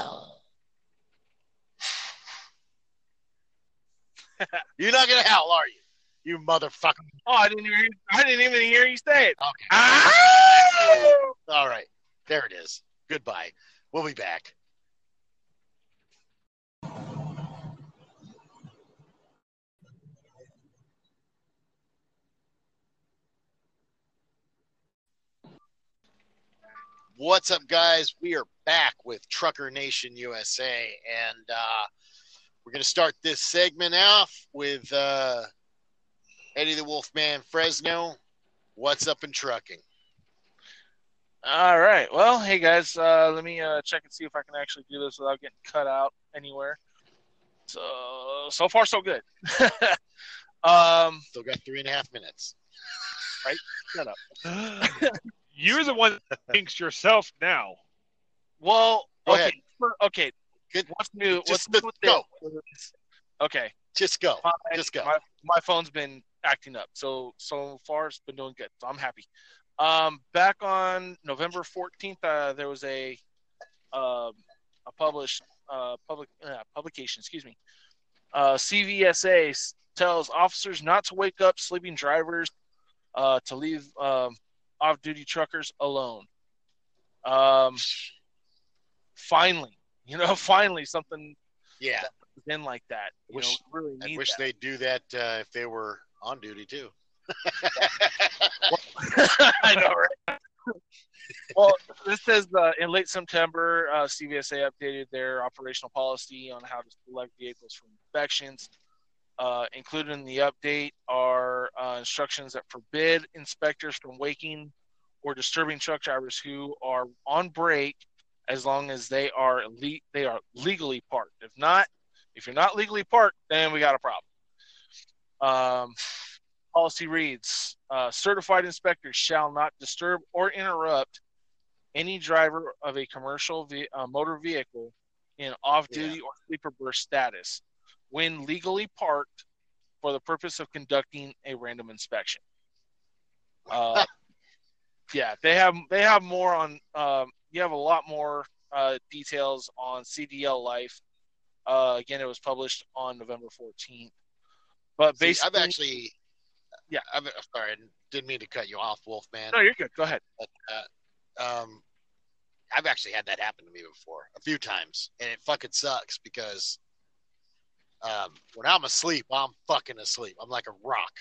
You're not gonna howl, are you? You motherfucker! Oh, I didn't even. I didn't even hear you say it. Okay. Ah! All right, there it is. Goodbye. We'll be back. What's up, guys? We are back with Trucker Nation USA, and uh, we're going to start this segment off with uh, Eddie the Wolfman Fresno. What's up in trucking? All right. Well, hey guys, uh, let me uh, check and see if I can actually do this without getting cut out anywhere. So so far so good. um, Still got three and a half minutes. Right. Shut up. You're the one that thinks yourself now. Well, Go okay, ahead. okay. Good. What's new? What's Just new go. Okay, Just go. my, Just go. My, my phone's been acting up, so so far it's been doing good. So I'm happy. Um, back on November 14th, uh, there was a um, a published uh, public uh, publication. Excuse me. Uh, CVSA tells officers not to wake up sleeping drivers, uh, to leave um, off-duty truckers alone. Um, finally, you know, finally something Yeah. in like that. You Wish- know, really I wish that. they'd do that uh, if they were on duty too. I know, right? well, this says uh, in late September, uh, CVSA updated their operational policy on how to select vehicles for inspections. Uh, included in the update are uh, instructions that forbid inspectors from waking or disturbing truck drivers who are on break as long as they are le- they are legally parked. If not, if you're not legally parked, then we got a problem. Um, policy reads uh, certified inspectors shall not disturb or interrupt any driver of a commercial ve- uh, motor vehicle in off duty or sleeper berth status when legally parked for the purpose of conducting a random inspection. Uh, yeah, they have they have more on. Um, you have a lot more uh, details on CDL Life. Uh, again, it was published on November 14th. But See, I've actually, Yeah. I'm sorry, I didn't mean to cut you off, Wolfman. no, you're good. Go ahead. But, uh, um, I've actually had that happen to me before a few times, and it fucking sucks because um, when I'm asleep, I'm fucking asleep. I'm like a rock,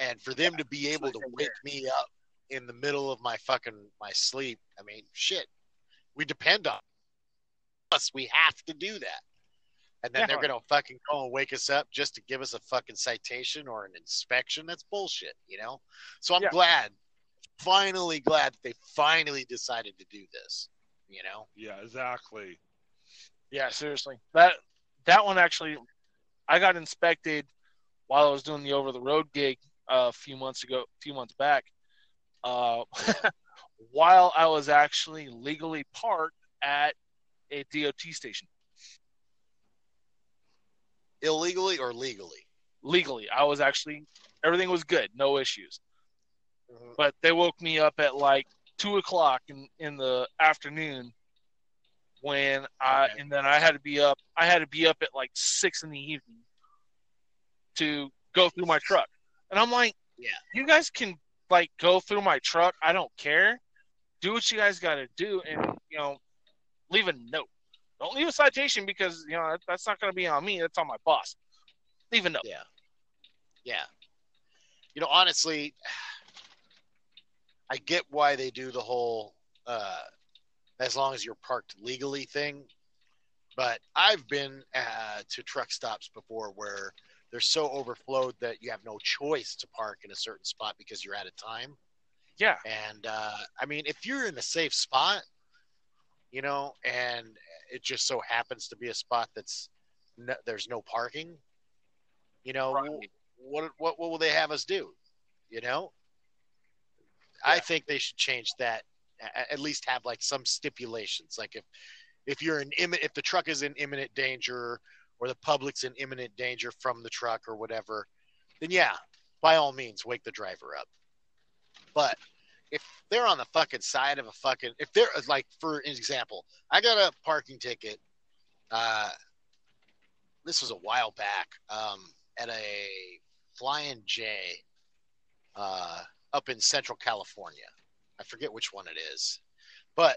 and for them to be able to wake me up in the middle of my fucking my sleep, I mean, shit, we depend on us. We have to do that. And then Yeah. they're gonna fucking go and wake us up just to give us a fucking citation or an inspection. That's bullshit, you know. So I'm Yeah. glad, finally glad that they finally decided to do this. You know, Yeah, exactly. Yeah, seriously. That that one actually, I got inspected while I was doing the over the road gig uh, a few months ago, a few months back. Uh, while I was actually legally parked at a DOT station, illegally or legally. legally, I was actually everything was good, no issues. But they woke me up at like two o'clock in in the afternoon when I Okay. and then I had to be up. I had to be up at like six in the evening to go through my truck, and I'm like, Yeah. you guys can like go through my truck. I don't care. Do what you guys got to do, and you know, leave a note. Don't leave a citation because you know that's not going to be on me. That's on my boss. Leave a note. Yeah. Yeah. You know, honestly, I get why they do the whole uh, as long as you're parked legally thing. But I've been uh, to truck stops before where they're so overflowed that you have no choice to park in a certain spot because you're out of time. Yeah. And uh, I mean, if you're in a safe spot, you know, and it just so happens to be a spot that's no, there's no parking, you know, Right. what what what will they have us do? You know, I think they should change that. At least have like some stipulations, like if if you're in if the truck is in imminent danger or the public's in imminent danger from the truck or whatever, then yeah, by all means, wake the driver up. But if they're on the fucking side of a fucking, if they're like, for example, I got a parking ticket. Uh, this was a while back um, at a Flying J uh, up in Central California. I forget which one it is, but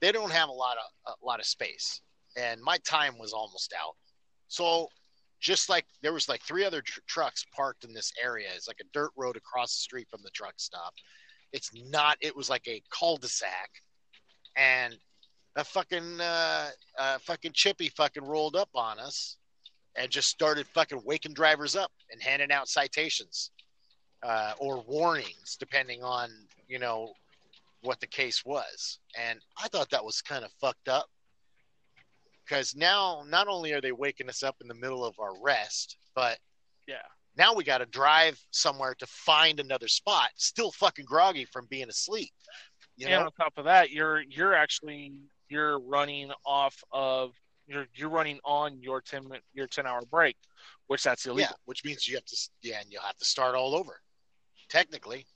they don't have a lot of a lot of space, and my time was almost out. So, just like there was like three other tr- trucks parked in this area, it's like a dirt road across the street from the truck stop. It's not. It was like a cul-de-sac, and a fucking uh, uh, fucking chippy fucking rolled up on us, and just started fucking waking drivers up and handing out citations uh, or warnings, depending on you know what the case was. And I thought that was kind of fucked up because now not only are they waking us up in the middle of our rest, but Yeah. now we got to drive somewhere to find another spot, still fucking groggy from being asleep. You and know, on top of that, you're you're actually you're running off of you're you're running on your ten your ten hour break, which that's illegal. yeah, which means you have to, yeah, and you'll have to start all over. Technically,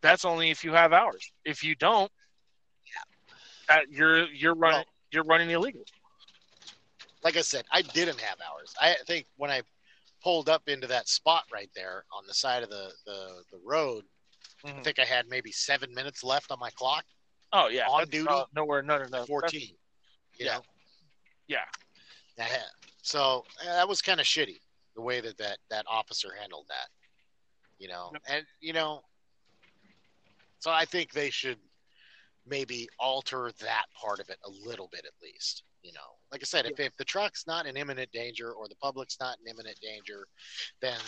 That's only if you have hours. If you don't, yeah, you're you're running Well- you're running illegal. Like I said, I didn't have hours. I think when I pulled up into that spot right there on the side of the the, the road, I Mhm. think I had maybe seven minutes left on my clock. Oh yeah, on duty? uh, nowhere, no, no, no. Fourteen. You yeah. know? Yeah, Yeah. So uh, that was kind of shitty the way that, that that officer handled that. You know, Yep. and you know, so I think they should maybe alter that part of it a little bit at least. You know, like I said, if, if the truck's not in imminent danger or the public's not in imminent danger, then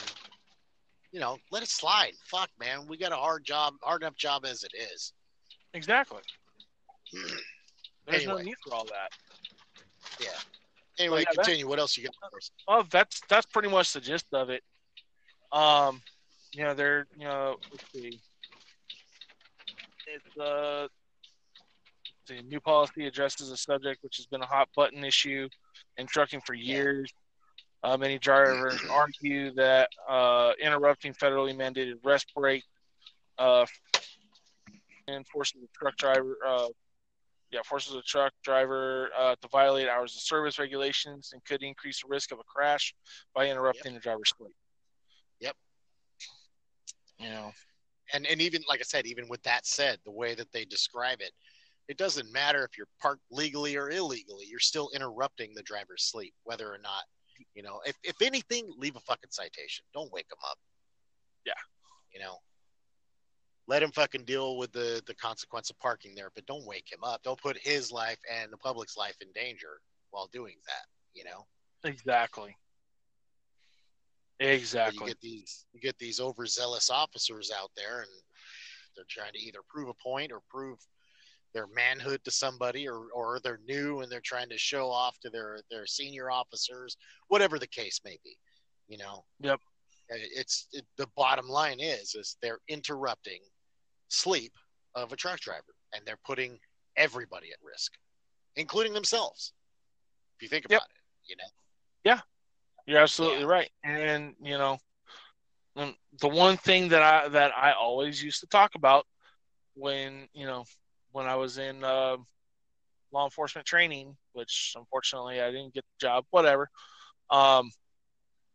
you know, let it slide. Fuck, man, we got a hard job, hard enough job as it is. exactly. There's no Anyway. need for all that. Yeah. Anyway, yeah, continue. what else you got for us? Oh, that's that's pretty much the gist of it. Um, you know, they're you know, let's see. It's uh, the new policy addresses a subject which has been a hot button issue in trucking for years. Uh, many drivers argue that uh, interrupting federally mandated rest break uh, and forces the truck driver, uh, yeah, forces a truck driver uh, to violate hours of service regulations and could increase the risk of a crash by interrupting the driver's sleep. Yep. You know, and and even like I said, even with that said, the way that they describe it, it doesn't matter if you're parked legally or illegally. You're still interrupting the driver's sleep, whether or not you know. If if anything, leave a fucking citation. Don't wake them up. Yeah. You know. Let him fucking deal with the the consequence of parking there, but don't wake him up. Don't put his life and the public's life in danger while doing that. You know. exactly. Exactly. You get these you get these overzealous officers out there, and they're trying to either prove a point or prove their manhood to somebody, or or they're new and they're trying to show off to their their senior officers, whatever the case may be. You know. Yep. Uh, it's it, the bottom line is is they're interrupting sleep of a truck driver, and they're putting everybody at risk, including themselves. If you think Yep. about it, you know. Yeah. You're absolutely Yeah. right. And you know, the one thing that I that I always used to talk about when you know when I was in uh, law enforcement training, which unfortunately I didn't get the job. Whatever. Um,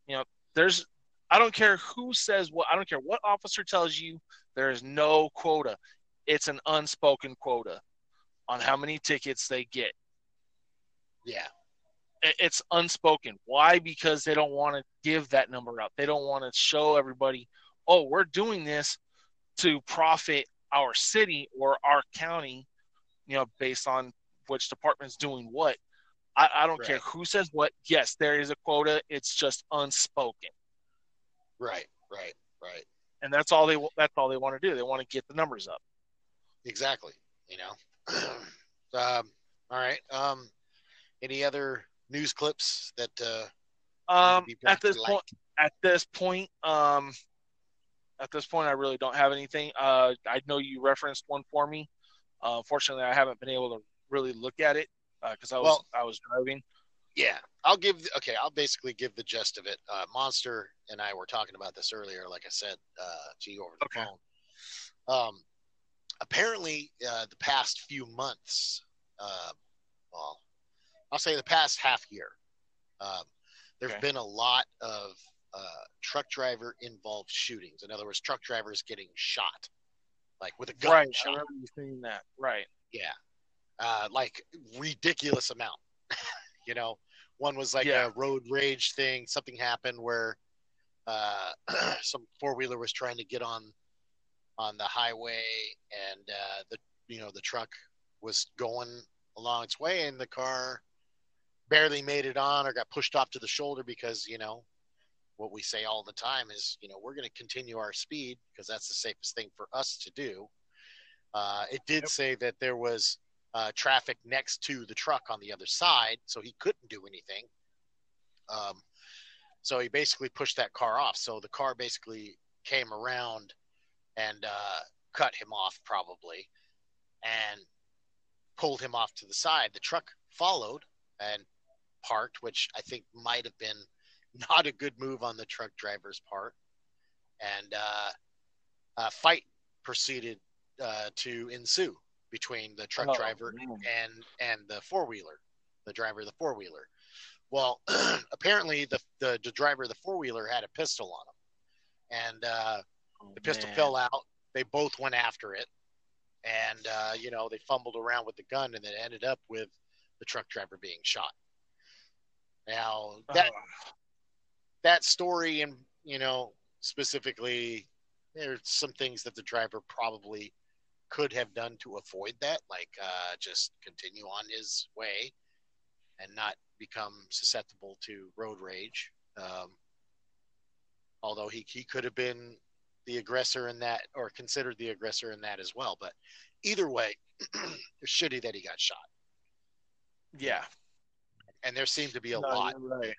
you know, there's I don't care who says what. I don't care what officer tells you. There is no quota. It's an unspoken quota on how many tickets they get Yeah. it's unspoken. Why? Because they don't want to give that number up. They don't want to show everybody, oh, we're doing this to profit our city or our county, you know, based on which department's doing what. I, I don't care who says what. Yes, there is a quota. It's just unspoken, Right. Right. Right. and that's all they that's all they want to do. They want to get the numbers up. Exactly. You know. um, all right. Um, any other news clips that uh, Um, at this light? point, at this point, um, at this point, I really don't have anything. Uh, I know you referenced one for me. Uh, unfortunately, I haven't been able to really look at it because I was Well- I was driving. Yeah, I'll give. Okay, I'll basically give the gist of it. Uh, Monster and I were talking about this earlier, like I said uh, to you over the Okay. phone. Um, apparently, uh, the past few months, uh, well, I'll say the past half year, um, there's Okay. been a lot of uh, truck driver involved shootings. In other words, truck drivers getting shot, like with a gun Right, I remember you saying that. Right. Yeah. Uh, like ridiculous amount. you know, one was like Yeah. a road rage thing. Something happened where uh, some four wheeler was trying to get on on the highway, and uh, the you know the truck was going along its way, and the car barely made it on or got pushed off to the shoulder because you know what we say all the time is you know we're going to continue our speed because that's the safest thing for us to do. Uh, it did Yep. say that there was uh, traffic next to the truck on the other side, so he couldn't do anything. Um, so he basically pushed that car off. So the car basically came around and uh, cut him off, probably, and pulled him off to the side. The truck followed and parked, which I think might have been not a good move on the truck driver's part. And uh, a fight proceeded uh, to ensue between the truck Oh, driver man. and and the four wheeler, the driver of the four wheeler. Well, apparently the, the the driver of the four wheeler had a pistol on him, and uh, the pistol Man. fell out. They both went after it, and uh, you know they fumbled around with the gun, and it ended up with the truck driver being shot. Now that Oh, that story, and you know specifically, there's some things that the driver probably could have done to avoid that, like uh, just continue on his way and not become susceptible to road rage. Um, although he, he could have been the aggressor in that, or considered the aggressor in that as well. But either way, it's shitty that he got shot. yeah. And there seemed to be a No, lot right.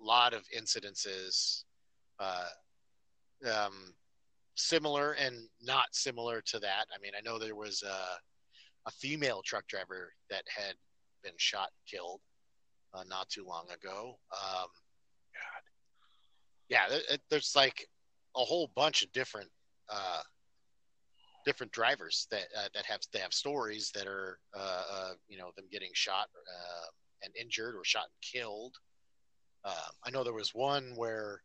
Lot of incidences uh, um, similar and not similar to that. I mean, I know there was a, a female truck driver that had been shot and killed uh, not too long ago. Um, God. Yeah, there- it, there's like a whole bunch of different uh, different drivers that uh, that have they have stories that are uh, uh, you know them getting shot uh, and injured or shot and killed. Um, I know there was one where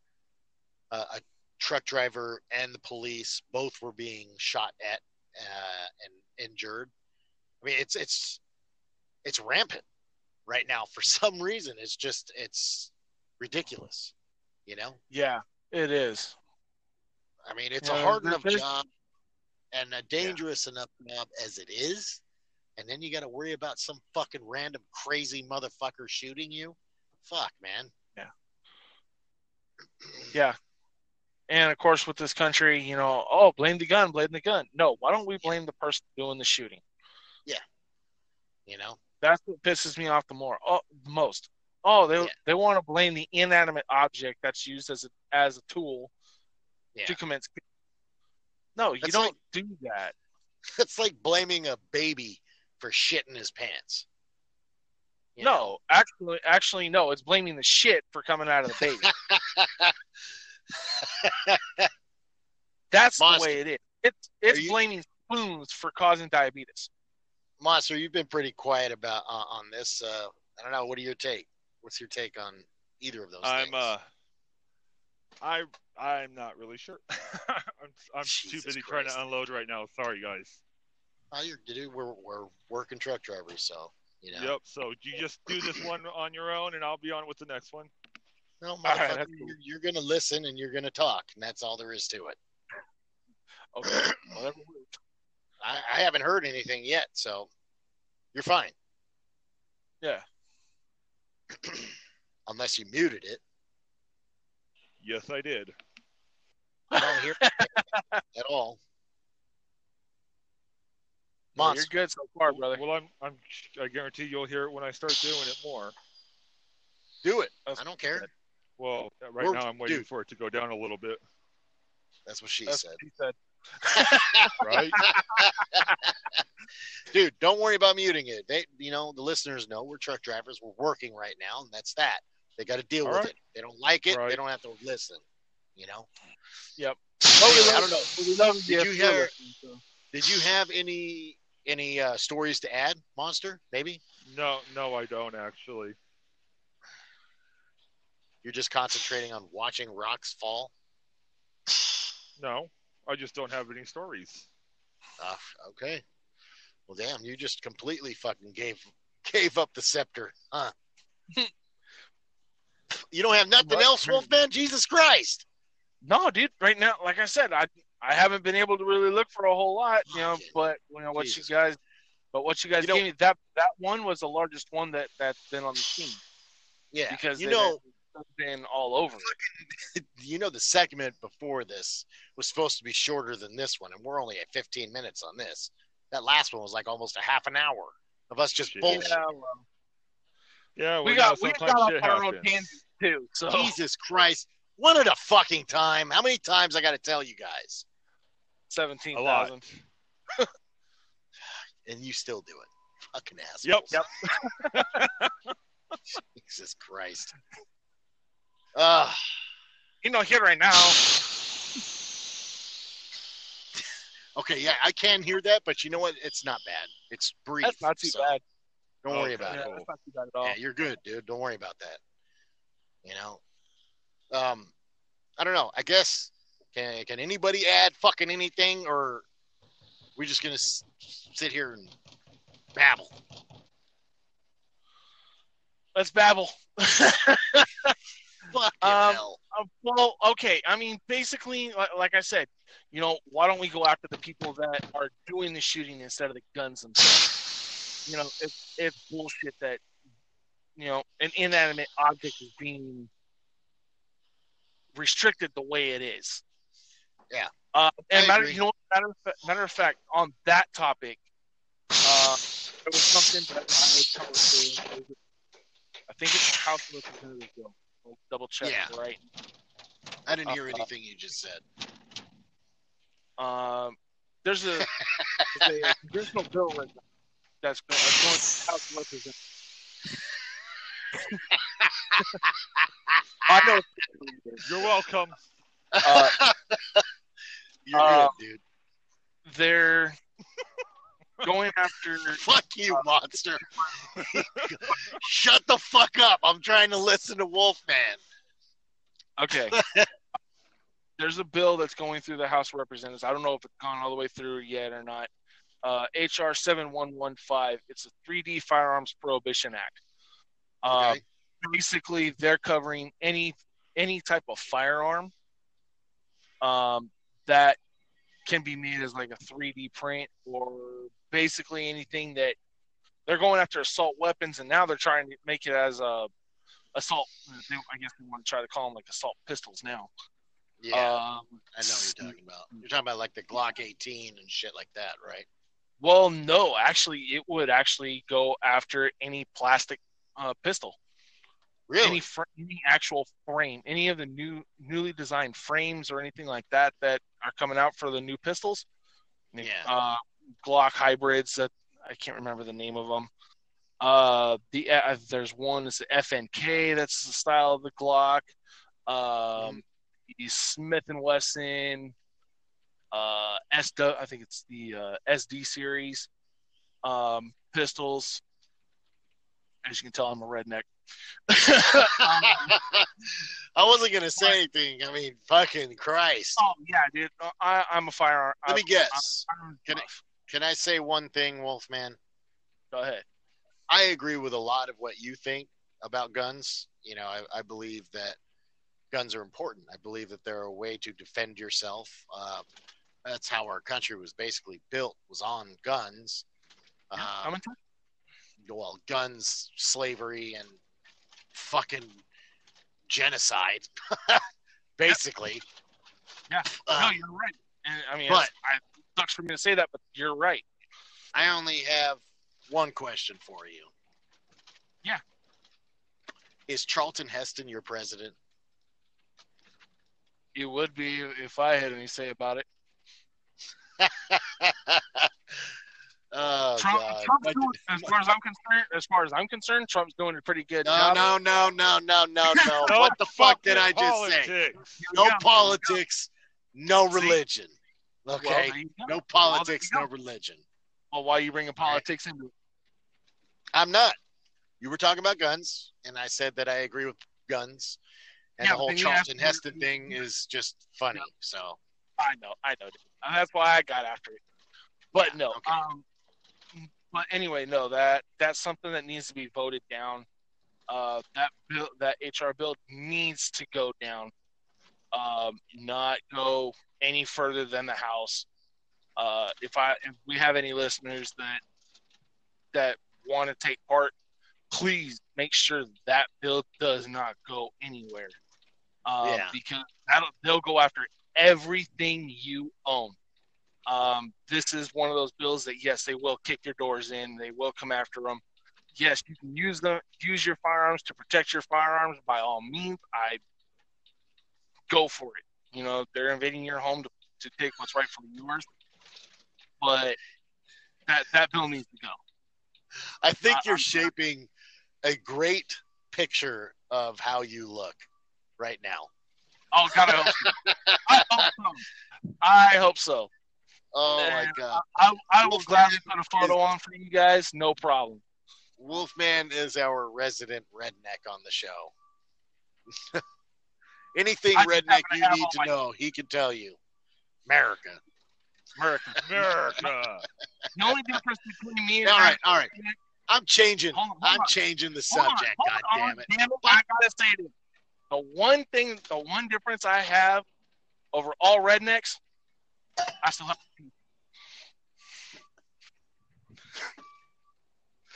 uh, a truck driver and the police both were being shot at uh, and injured. I mean, it's it's it's rampant right now for some reason. It's just it's ridiculous, you know. Yeah, it is. I mean, it's Yeah, a hard enough job and a dangerous enough job as it is, and then you got to worry about some fucking random crazy motherfucker shooting you. Fuck, man. Yeah. And of course, with this country, you know, oh, blame the gun, blame the gun. No, why don't we blame the person doing the shooting? Yeah. You know. That's what pisses me off the more, oh, most. Oh, they Yeah. they want to blame the inanimate object that's used as a as a tool Yeah. to commit. No, you That's don't like- do that. It's like blaming a baby for shitting in his pants. You no, actually, actually, no. It's blaming the shit for coming out of the baby. That's Monster. the way it is. It's it's you- blaming spoons for causing diabetes. Monster, you've been pretty quiet about uh, on this. Uh, I don't know. What are your take? What's your take on either of those? I'm things? uh I I'm not really sure. I'm I'm too Jesus busy trying to unload right now. Sorry guys. Oh, you're, dude, we're we're working truck drivers, so you know. Yep. So you just do this one on your own, and I'll be on with the next one. No, right, motherfucker, cool. you're, you're going to listen and you're going to talk, and that's all there is to it. Okay, whatever. I, I haven't heard anything yet, so you're fine. Yeah. Unless you muted it. Yes, I did. I don't hear at all. No, you're good so far, brother. Well, I'm I'm I guarantee you'll hear it when I start doing it more. Do it. That's I don't care. good. Well, right We're- now I'm waiting dude. for it to go down a little bit, That's what she That's said. what he said. right? Dude, don't worry about muting it. They, you know, the listeners know we're truck drivers. We're working right now, and that's that. They got to deal All with right. it. They don't like it. They don't have to listen. You know. Yep. Anyway, I don't know. We love Did you hear- you're listening, so. Did you have any any uh, stories to add, Monster? Maybe no, no, I don't actually. you're just concentrating on watching rocks fall. No, I just don't have any stories. Uh, okay. Well, damn, you just completely fucking gave gave up the scepter, huh? you don't have nothing What? else, Wolfman? Jesus Christ! No, dude. Right now, like I said, I I haven't been able to really look for a whole lot, you know. But you know what Jesus you guys, but what you guys You know- gave me that that one was the largest one that that's been on the team Yeah, because you know, been all over it. you know, the segment before this was supposed to be shorter than this one, and we're only at 15 minutes on this. That last one was like almost a half an hour of us just bullshit. Yeah, well, Yeah, we well, got we got sometimes off shit on our own happens. tangents too. So Jesus Christ. One at a fucking time. How many times I got to tell you guys? Seventeen A And you still do it. Fucking assholes. Yep. Yep. Jesus Christ. Uh, You know, here right now. okay, yeah, I can hear that, but you know what? It's not bad. It's brief. That's not too so bad. Don't worry Okay. about Yeah, it. that's not too bad at all. Yeah, you're good, dude. Don't worry about that. You know, um, I don't know. I guess can can anybody add fucking anything, or we just gonna s- sit here and babble? Let's babble. Fucking Um, hell. Uh, well, okay. I mean, basically, like, like I said, you know, why don't we go after the people that are doing the shooting instead of the guns themselves? You know, it's it's bullshit that you know an inanimate object is being restricted the way it is. Yeah. Uh, and matter, you know, matter of, fa- matter of fact, on that topic, uh, there was something that I covered. for- I think it's the House of Representatives bill. I'll double check Yeah. right. I didn't hear uh, anything you just said. Um, there's a, there's a congressional bill right now that's going, that's going to the House of Representatives. I know. You're welcome. Uh, You're uh, good, dude. they're going after. Fuck you, monster. Shut the fuck up. I'm trying to listen to Wolfman. Okay. There's a bill that's going through the House of Representatives. I don't know if it's gone all the way through yet or not. Uh, HR 7115. It's a 3D Firearms Prohibition Act. Uh, Okay. basically they're covering any any type of firearm um, that can be made as like a 3D print or basically anything that they're going after assault weapons and now they're trying to make it as a assault they- I guess we want to try to call them like assault pistols now. Yeah, Um, I know what you're talking about. You're talking about like the Glock 18 and shit like that, right? well, no, actually it would actually go after any plastic uh, pistol. Really? any fr- any actual frame, any of the new newly designed frames or anything like that that are coming out for the new pistols. Yeah. Uh, Glock hybrids that I can't remember the name of them. Uh, the uh, there's one that's the FNK. That's the style of the Glock. Um, the Smith and Wesson. Uh, SD. I think it's the uh, SD series. Um, pistols. As you can tell, I'm a redneck. I wasn't gonna say anything. I mean, fucking Christ. Oh yeah, dude. Uh, I, I'm a firearm. Let me I'm- guess. Can I- Can I say one thing, Wolfman? Go ahead. I agree with a lot of what you think about guns. You know, I, I believe that guns are important. I believe that they're a way to defend yourself. Uh, that's how our country was basically built, was on guns. Yeah, Um, well, guns, slavery, and fucking genocide, basically. Yeah. Uh, no, you're right. And I mean, but- I, it sucks for me to say that, but you're right. I only have one question for you. Yeah. Is Charlton Heston your president? You would be if I had any say about it. oh Trump, Trump's doing, as far as I'm concerned, as far as I'm concerned, Trump's doing a pretty good No, job. no, no, no, no, no, no. No what the fuck did I fucking just say? No Yeah. politics, no religion. Well, Okay, there you go. no politics, Well, no religion. Well, why are you bringing politics into it? I'm not. You were talking about guns, and I said that I agree with guns. And Yeah, the whole Charlton have to- Heston thing is just funny. So I know, I know. And that's why I got after it. But Yeah, no, okay. um, but anyway, no that that's something that needs to be voted down. Uh, that bill, that HR bill needs to go down. Um, not go any further than the house. Uh, if I if we have any listeners that that want to take part, please make sure that bill does not go anywhere. Um, Yeah. Because that'll, they'll go after everything you own. Um, this is one of those bills that yes, they will kick your doors in. They will come after them. Yes, you can use them, use your firearms to protect your firearms. By all means, I go for it. You know, they're invading your home to, to take what's rightfully yours. But that that bill needs to go. I think I- you're I'm- shaping a great picture of how you look right now. Oh God, I hope so. I hope so. I hope so. Oh my god. I, I will gladly put a photo on for you guys. No problem. Wolfman is our resident redneck on the show. Anything I redneck you need to know, he can tell you. America. America. America. The only difference between me and All right, all right. I'm changing. Hold on, hold I'm on. changing the Hold subject. hold God on, damn it. damn it! I gotta say this. The one thing, the one difference I have over all rednecks, I still have.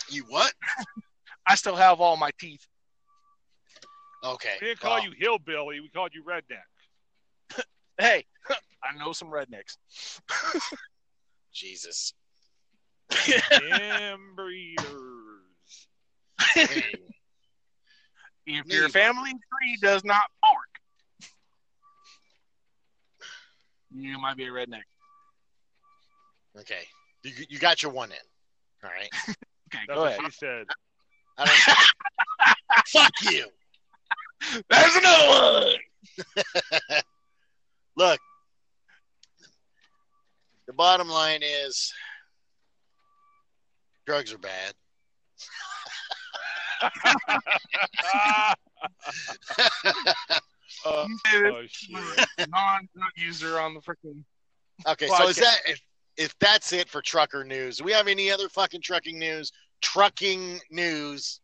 You what? I still have all my teeth. Okay. We didn't call well, you hillbilly. We called you redneck. Hey, I know some rednecks. Jesus. Inbreeders. Hey, If Me. your family tree does not fork, you might be a redneck. okay. You, you got your one in. All right. Okay, That's go what ahead. she said. I don't, fuck you. There's another one. Look, the bottom line is drugs are bad. Uh, You say this oh non-drug user on the freaking. Okay, so is that if, if that's it for trucker news? Do we have any other fucking trucking news? Trucking news.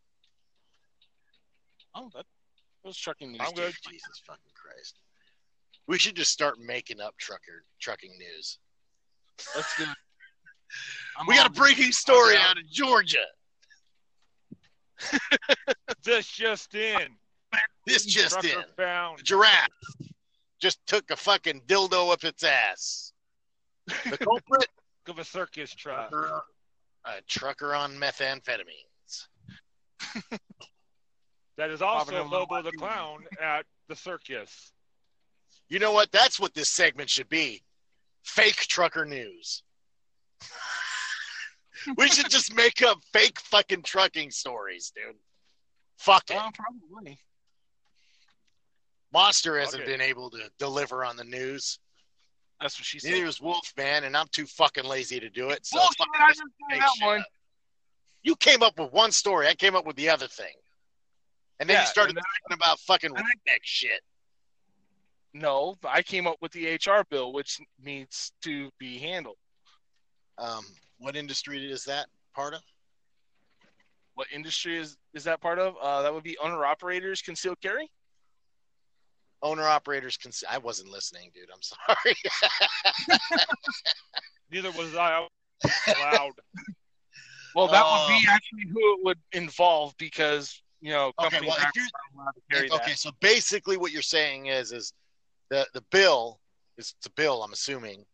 Oh, that was trucking news. I'm good. Jesus fucking Christ. We should just start making up trucker trucking news. Let's do it. We got a on- breaking story out of Georgia. This just in. This just Trucker in. found A giraffe just took a fucking dildo up its ass. The culprit? of a circus truck. trucker, uh, a trucker on methamphetamines. That is also them Lobo the clown at the circus. You know what? That's what this segment should be. Fake trucker news. we should just make up fake fucking trucking stories, dude. Fuck it. Well, probably. Monster hasn't Okay. been able to deliver on the news. That's what she said. Neither is Wolfman, and I'm too fucking lazy to do it. So I fake said that one. up. You came up with one story. I came up with the other thing. And then Yeah, you started then- talking about fucking redneck shit. No, I came up with the HR bill, which needs to be handled. Um, what industry is that part of? What industry is is that part of? Uh, that would be owner operators concealed carry. Owner operators can. I wasn't listening, dude. I'm sorry. Neither was I allowed. Well, that Oh. would be actually who it would involve because you know Okay, well, if you're- allowed to carry okay, that. so basically, what you're saying is, is the the bill is it's a bill. I'm assuming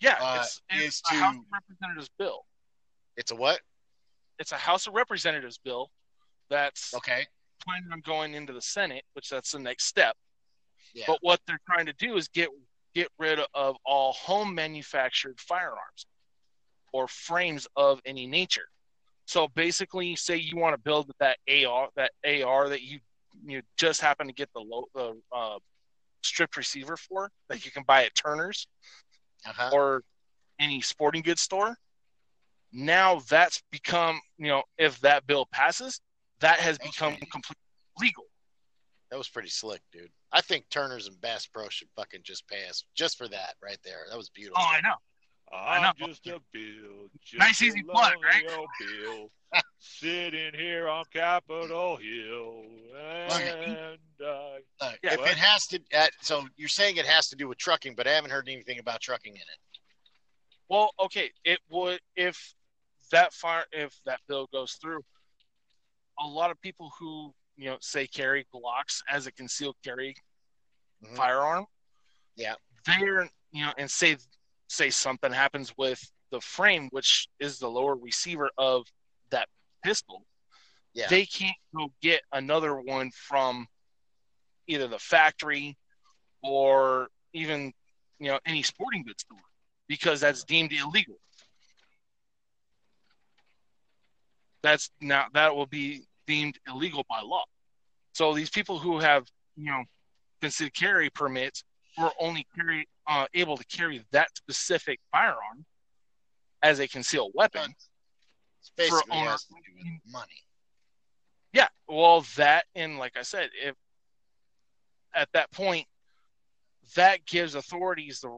Yeah, uh, it's, it's is a House of Representatives bill. it's a what? It's a House of Representatives bill that's Okay. planning on going into the Senate, which that's the next step. Yeah. But what they're trying to do is get get rid of all home manufactured firearms or frames of any nature. So basically, say you want to build that AR, that AR that you you just happen to get the low the uh, stripped receiver for that you can buy at Turner's Uh-huh. or any sporting goods store. Now that's become you know if that bill passes, that has That's become completely legal. That was pretty slick, dude. I think Turner's and Bass Pro should fucking just pass just for that right there. That was beautiful. Oh, I know. I know. just a bill. Just Nice, easy plug, right? lonely old bill. Sitting here on Capitol Hill. And I. Yeah, if what? it has to, uh, so you're saying it has to do with trucking, but I haven't heard anything about trucking in it. Well, okay, it would if that fire if that bill goes through. A lot of people who you know say carry Glocks as a concealed carry Mhm. firearm. Yeah. They're you know, and say say something happens with the frame, which is the lower receiver of that pistol. Yeah. They can't go get another one from either the factory or even you know any sporting goods store because that's deemed illegal. That's now that will be deemed illegal by law. So these people who have you know concealed carry permits were only carry uh, able to carry that specific firearm as a concealed weapon. Basically owner- has to do with money. Yeah, well, that and like I said, if at that point, that gives authorities the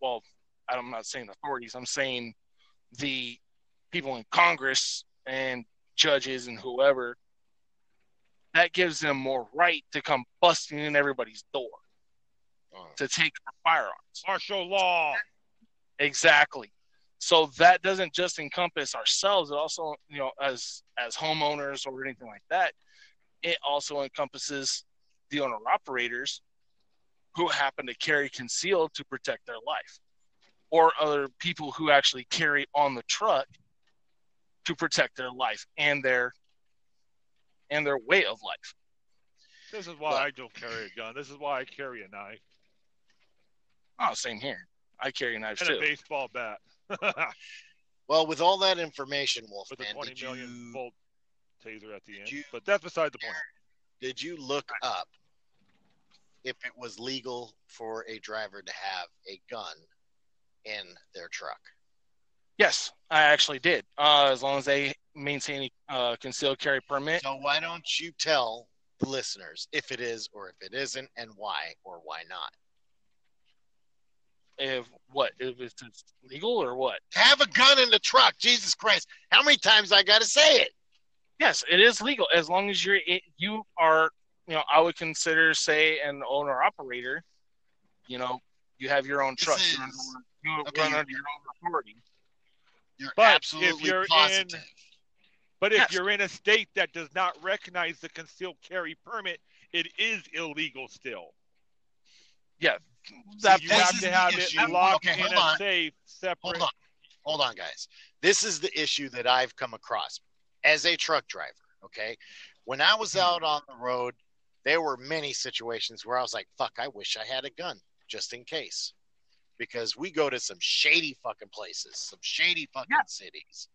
well, I'm not saying authorities, I'm saying the people in Congress and judges and whoever. That gives them more right to come busting in everybody's door Oh. to take their firearms. Martial law. Exactly. So that doesn't just encompass ourselves. It also, you know, as as homeowners or anything like that, it also encompasses the owner operators who happen to carry concealed to protect their life, or other people who actually carry on the truck to protect their life and their and their way of life. This is why Look. I don't carry a gun. This is why I carry a knife Oh, same here. I carry knives and a baseball bat Well, with all that information, with a Wolfman, 20 did million you, volt taser at the end. you- But that's beside the point. did you look up if it was legal for a driver to have a gun in their truck? Yes, I actually did. Uh, as long as they maintain a uh, concealed carry permit. So why don't you tell the listeners if it is or if it isn't, and why or why not? if what if it's legal or what Have a gun in the truck, Jesus Christ! How many times I got to say it? yes it is legal as long as you're it, you are you know i would consider say an owner operator you know you have your own truck is- you're under, you okay, run under your own authority You're But if you're in- But if Yes. you're in a state that does not recognize the concealed carry permit, it is illegal still. that So you have to have issue. it locked Okay, in hold a on. safe, separate. Hold on. Hold on, guys. This is the issue that I've come across as a truck driver. Okay. When I was out on the road, there were many situations where I was like, fuck, I wish I had a gun just in case. Because we go to some shady fucking places, some shady fucking Yeah. cities.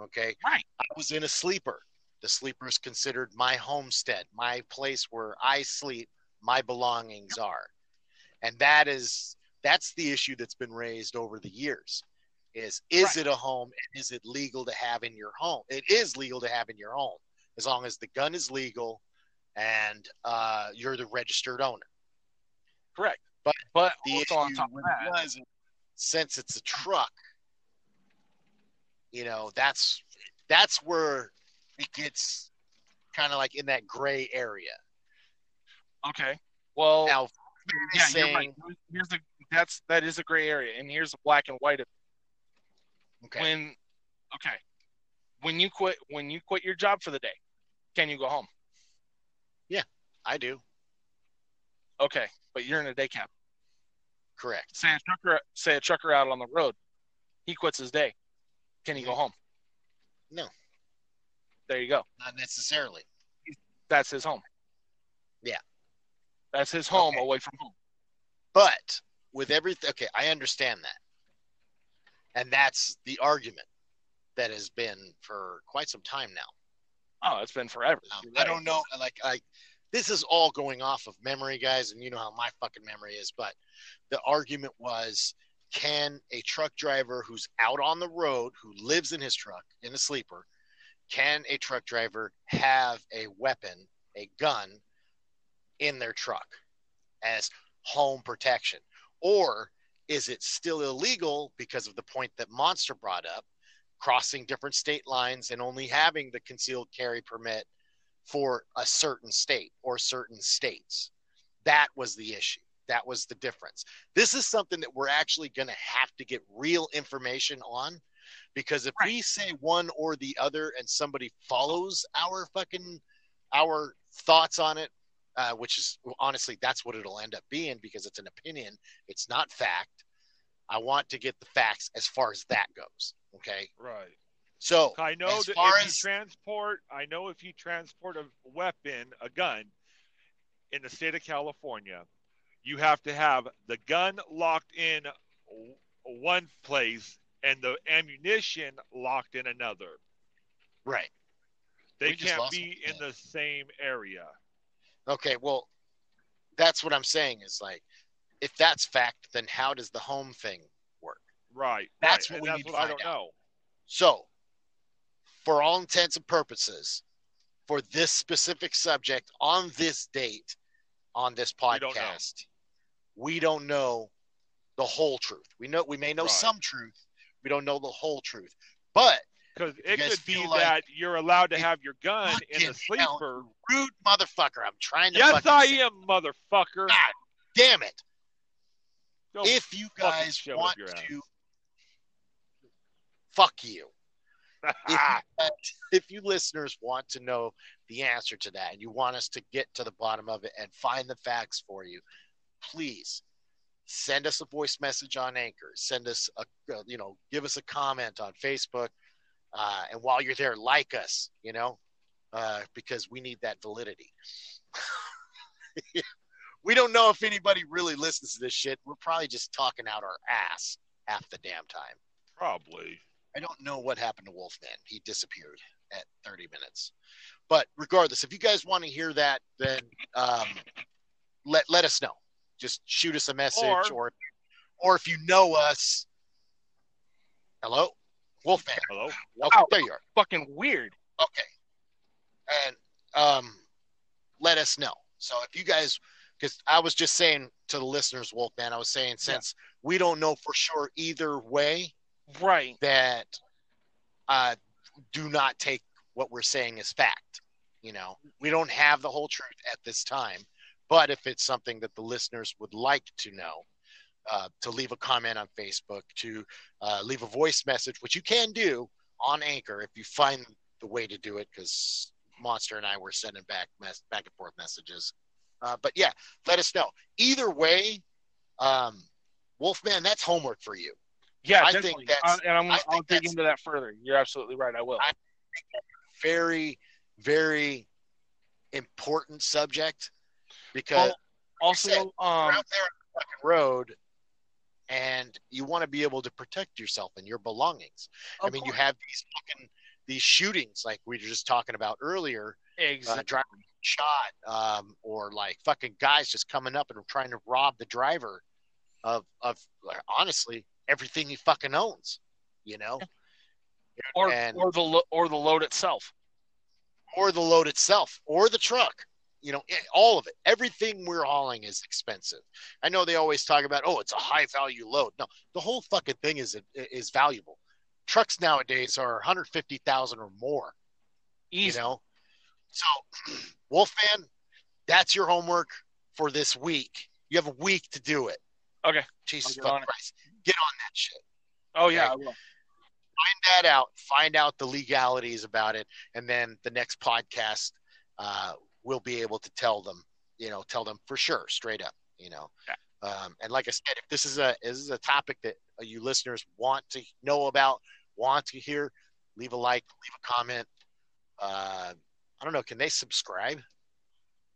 Okay. Right. I was in a sleeper. The sleeper is considered my homestead, my place where I sleep, my belongings are. And that is that's the issue that's been raised over the years is is Right. it a home and is it legal to have in your home it is legal to have in your home as long as the gun is legal and uh, you're the registered owner correct But but the also issue on top of that was since it's a truck you know that's that's where it gets kind of like in that gray area. Okay. Well now yeah saying you're right. here's the that's that is a gray area and here's the black and white of okay. When okay. When you quit when you quit your job for the day can you go home? Yeah, i do. Okay but you're in a day cab correct say a trucker say a trucker out on the road he quits his day can he go home No. there you go not necessarily that's his home Yeah. that's his home Okay. away from home But with everything, okay, I understand that. And that's the argument that has been for quite some time now. oh it's been forever Um, You're I don't know, like, I, this is all going off of memory, guys, and you know how my fucking memory is. But the argument was can a truck driver who's out on the road, who lives in his truck in a sleeper, can a truck driver have a weapon, a gun in their truck as home protection? Or is it still illegal because of the point that Monster brought up, crossing different state lines and only having the concealed carry permit for a certain state or certain states? That was the issue. That was the difference. This is something that we're actually going to have to get real information on because if right. we say one or the other and somebody follows our fucking our thoughts on it uh, which is honestly that's what it'll end up being because it's an opinion it's not fact i want to get the facts as far as that goes okay right so i know that if as... you transport i know if you transport a weapon a gun in the state of california you have to have the gun locked in one place and the ammunition locked in another right they we can't be in the same area Okay, well, that's what I'm saying is like, if that's fact, then how does the home thing work? Right. That's right. what and we that's need what to I don't out. know. So, for all intents and purposes, for this specific subject on this date on this podcast, we don't know, we don't know the whole truth. We know we may know right. some truth. We don't know the whole truth. But because it could be like that you're allowed to have your gun in the sleeper. rude motherfucker. I'm trying to. Yes, I am, motherfucker. God damn it. Go if you guys want to, fuck you. if, you listeners want to know the answer to that and you want us to get to the bottom of it and find the facts for you, please send us a voice message on Anchor. Send us a, uh, you know, give us a comment on Facebook uh, and while you're there, like us, you know, uh, because we need that validity. we don't know if anybody really listens to this shit. We're probably just talking out our ass half the damn time. Probably. I don't know what happened to Wolfman. He disappeared at 30 minutes. But regardless, if you guys want to hear that, then um, let let us know. Just shoot us a message, or or, or if you know us. Hello. Wolfman. Hello. Okay, there you are. Fucking weird. Okay. And um, let us know. So if you guys, because I was just saying to the listeners, Wolfman, I was saying since yeah. we don't know for sure either way, right? That uh, do not take what we're saying as fact. You know, we don't have the whole truth at this time, but if it's something that the listeners would like to know, uh, to leave a comment on Facebook, to uh, leave a voice message, which you can do on Anchor if you find the way to do it, because Monster and I were sending back mess- back and forth messages. Uh, but yeah, let us know. Either way, um, Wolfman, that's homework for you. Yeah, I definitely. think that's, and I'm, I'll dig into that further. You're absolutely right. I will. I very, very important subject because well, also said, um, out there on the road, and you want to be able to protect yourself and your belongings. I mean, course. you have these fucking these shootings like we were just talking about earlier. Uh, exactly. Uh, driving shot, um, or like fucking guys just coming up and trying to rob the driver of of honestly everything he fucking owns. You know, or and, or the or the load itself, or the load itself, or the truck you know, eh, all of it. Everything we're hauling is expensive. I know they always talk about, oh, it's a high value load. No, the whole fucking thing is is valuable. Trucks nowadays are 150,000 or more. Easy. You know, so Wolfman, that's your homework for this week. You have a week to do it. Okay. Jesus fucking Christ, get on that shit. Oh yeah, okay? Find that out. Find out the legalities about it, and then the next podcast uh, we'll be able to tell them, you know, tell them for sure, straight up, you know. Yeah. Um, and like I said, if this is a this is a topic that you listeners want to know about, want to hear, leave a like, leave a comment. Uh, I don't know, can they subscribe?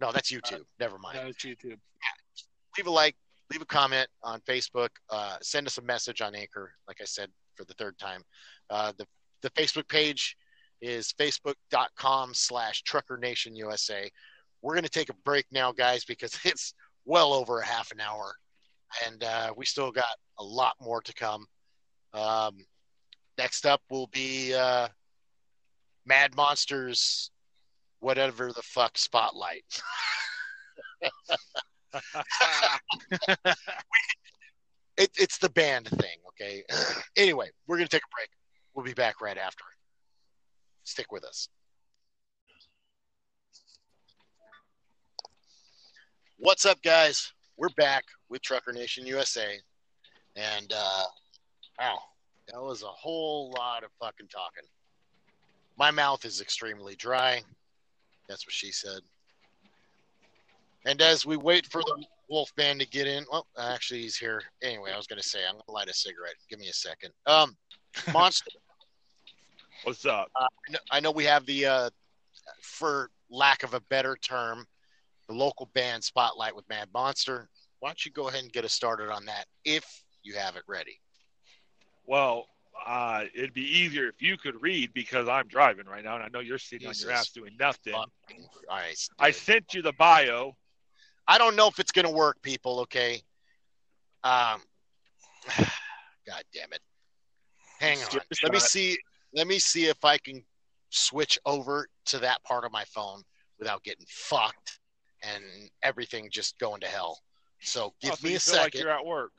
No, that's YouTube. Uh, Never mind. No, it's YouTube. Yeah. Leave a like, leave a comment on Facebook. Uh, send us a message on Anchor. Like I said for the third time, uh, the the Facebook page is facebook.com slash trucker nation usa we're going to take a break now guys because it's well over a half an hour and uh, we still got a lot more to come um, next up will be uh, mad monsters whatever the fuck spotlight it, it's the band thing. Okay. anyway, we're gonna take a break. We'll be back right after. Stick with us. What's up, guys? We're back with Trucker Nation USA, and uh, wow, that was a whole lot of fucking talking. My mouth is extremely dry. That's what she said. And as we wait for the Wolfman to get in, well, actually, he's here. Anyway, I was going to say, I'm going to light a cigarette. Give me a second. Um, Monster, What's up? I know- I know we have the, uh, for lack of a better term, the local band spotlight with Mad Monster. Why don't you go ahead and get us started on that if you have it ready? Well, uh, it'd be easier if you could read because I'm driving right now, and I know you're sitting on your ass doing nothing. I sent you the bio. I don't know if it's going to work, people. Okay. Um, God damn it. Hang on. Let me see. Let me see if I can switch over to that part of my phone without getting fucked and everything just going to hell. So give Oh, so me a feel like you're at work.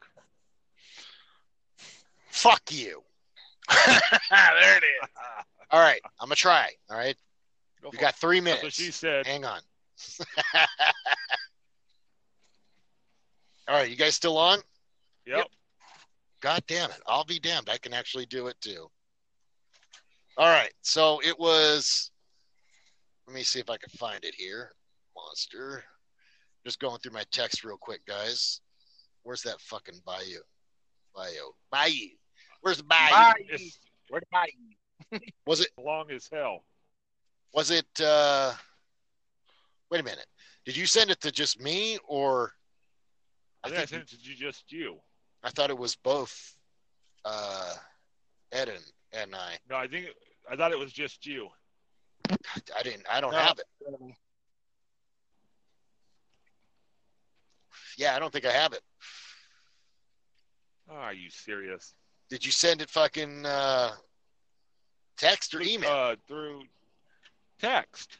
Fuck you. there it is. All right. I'm going to try. All right. Go You got three That's what minutes. she said. Hang on. All right. You guys still on? Yep. God damn it. I'll be damned. I can actually do it too. All right. So it was. Let me see if I can find it here. Monster. Just going through my text real quick, guys. Where's that fucking bayou? Bio. Bayou. Where's the bayou? Bye. It's Where the bye? Was it? long as hell. Was it? uh Wait a minute. Did you send it to just me, or I I think I think sent it to just you. I thought it was both uh Ed and, and I. No, I think I thought it was just you. I didn't. I don't No. have it. Yeah, I don't think I have it. Oh, are you serious? Did you send it fucking uh, text or email? Uh, through text.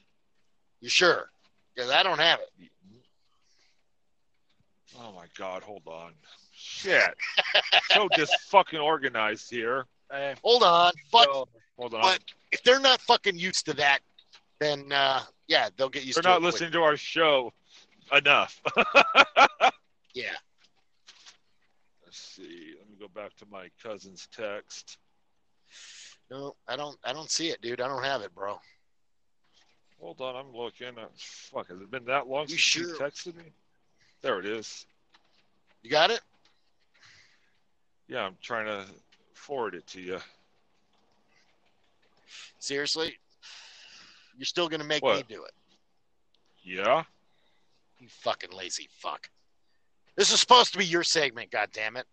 you sure? Because I don't have it. Oh my God! Hold on. Shit. so just fucking organized here. Hey, Hold on. Fuck. so, Hold on. But if they're not fucking used to that, then uh, yeah, they'll get used They're to not it. quick. listening to our show enough. Yeah. Let's see. Let me go back to my cousin's text. No, I don't. I don't see it, dude. I don't have it, bro. Hold on, I'm looking. Fuck, has it been that long You since you texted me? There it is. You got it? Yeah, I'm trying to forward it to you. Seriously? You're still gonna make me do it? Yeah. You fucking lazy fuck. This is supposed to be your segment. God damn it.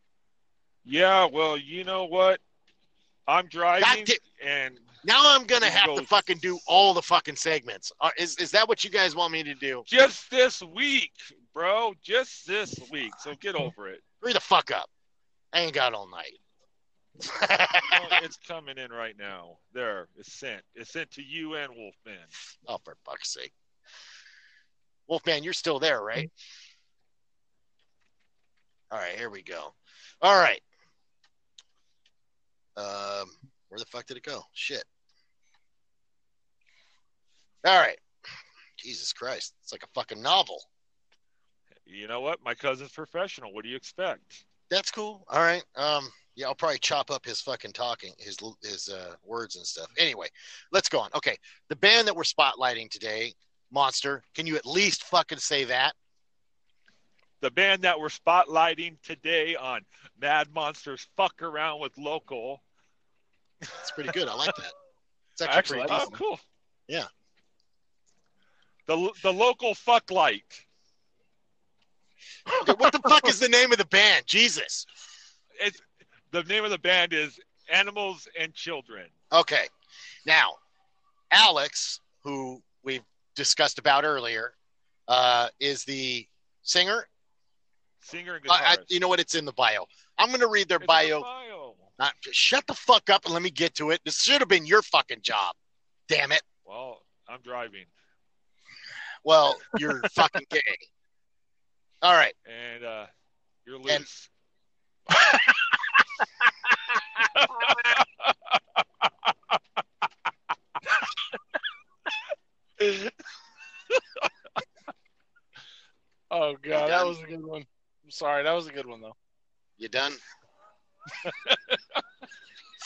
Yeah. Well, you know what? I'm driving, and Now I'm gonna have go- to fucking do all the fucking segments. Uh, is is that what you guys want me to do? just this week, bro. Just this week. So get over it. Hurry the fuck up. I ain't got all night. Well, it's coming in right now. There, it's sent. It's sent to you and Wolfman. oh, for fuck's sake. Wolfman, you're still there, right? All right, here we go. All right. Um, where the fuck did it go? Shit. All right. Jesus Christ. It's like a fucking novel. You know what? My cousin's professional. What do you expect? That's cool. All right. Um, yeah, I'll probably chop up his fucking talking, his his uh, words and stuff. Anyway, let's go on. Okay, the band that we're spotlighting today, Monster. Can you at least fucking say that? The band that we're spotlighting today on Mad Monsters Fuck Around with Local. It's pretty good. I like that. It's actually Excellent. pretty Oh, cool. Yeah. The the local fuck light. Okay, what the fuck is the name of the band? Jesus. It's the name of the band is Animals and Children. Okay. Now, Alex, who we've discussed about earlier, uh, is the singer. Singer and guitarist. I, I, you know what? It's in the bio. I'm going to read their It's in the bio. bio. Not, shut the fuck up and let me get to it. This should have been your fucking job. Damn it. Well, I'm driving, Well, you're fucking gay. All right. and uh, you're loose. Oh god, that was a good one. I'm sorry, that was a good one though. You done?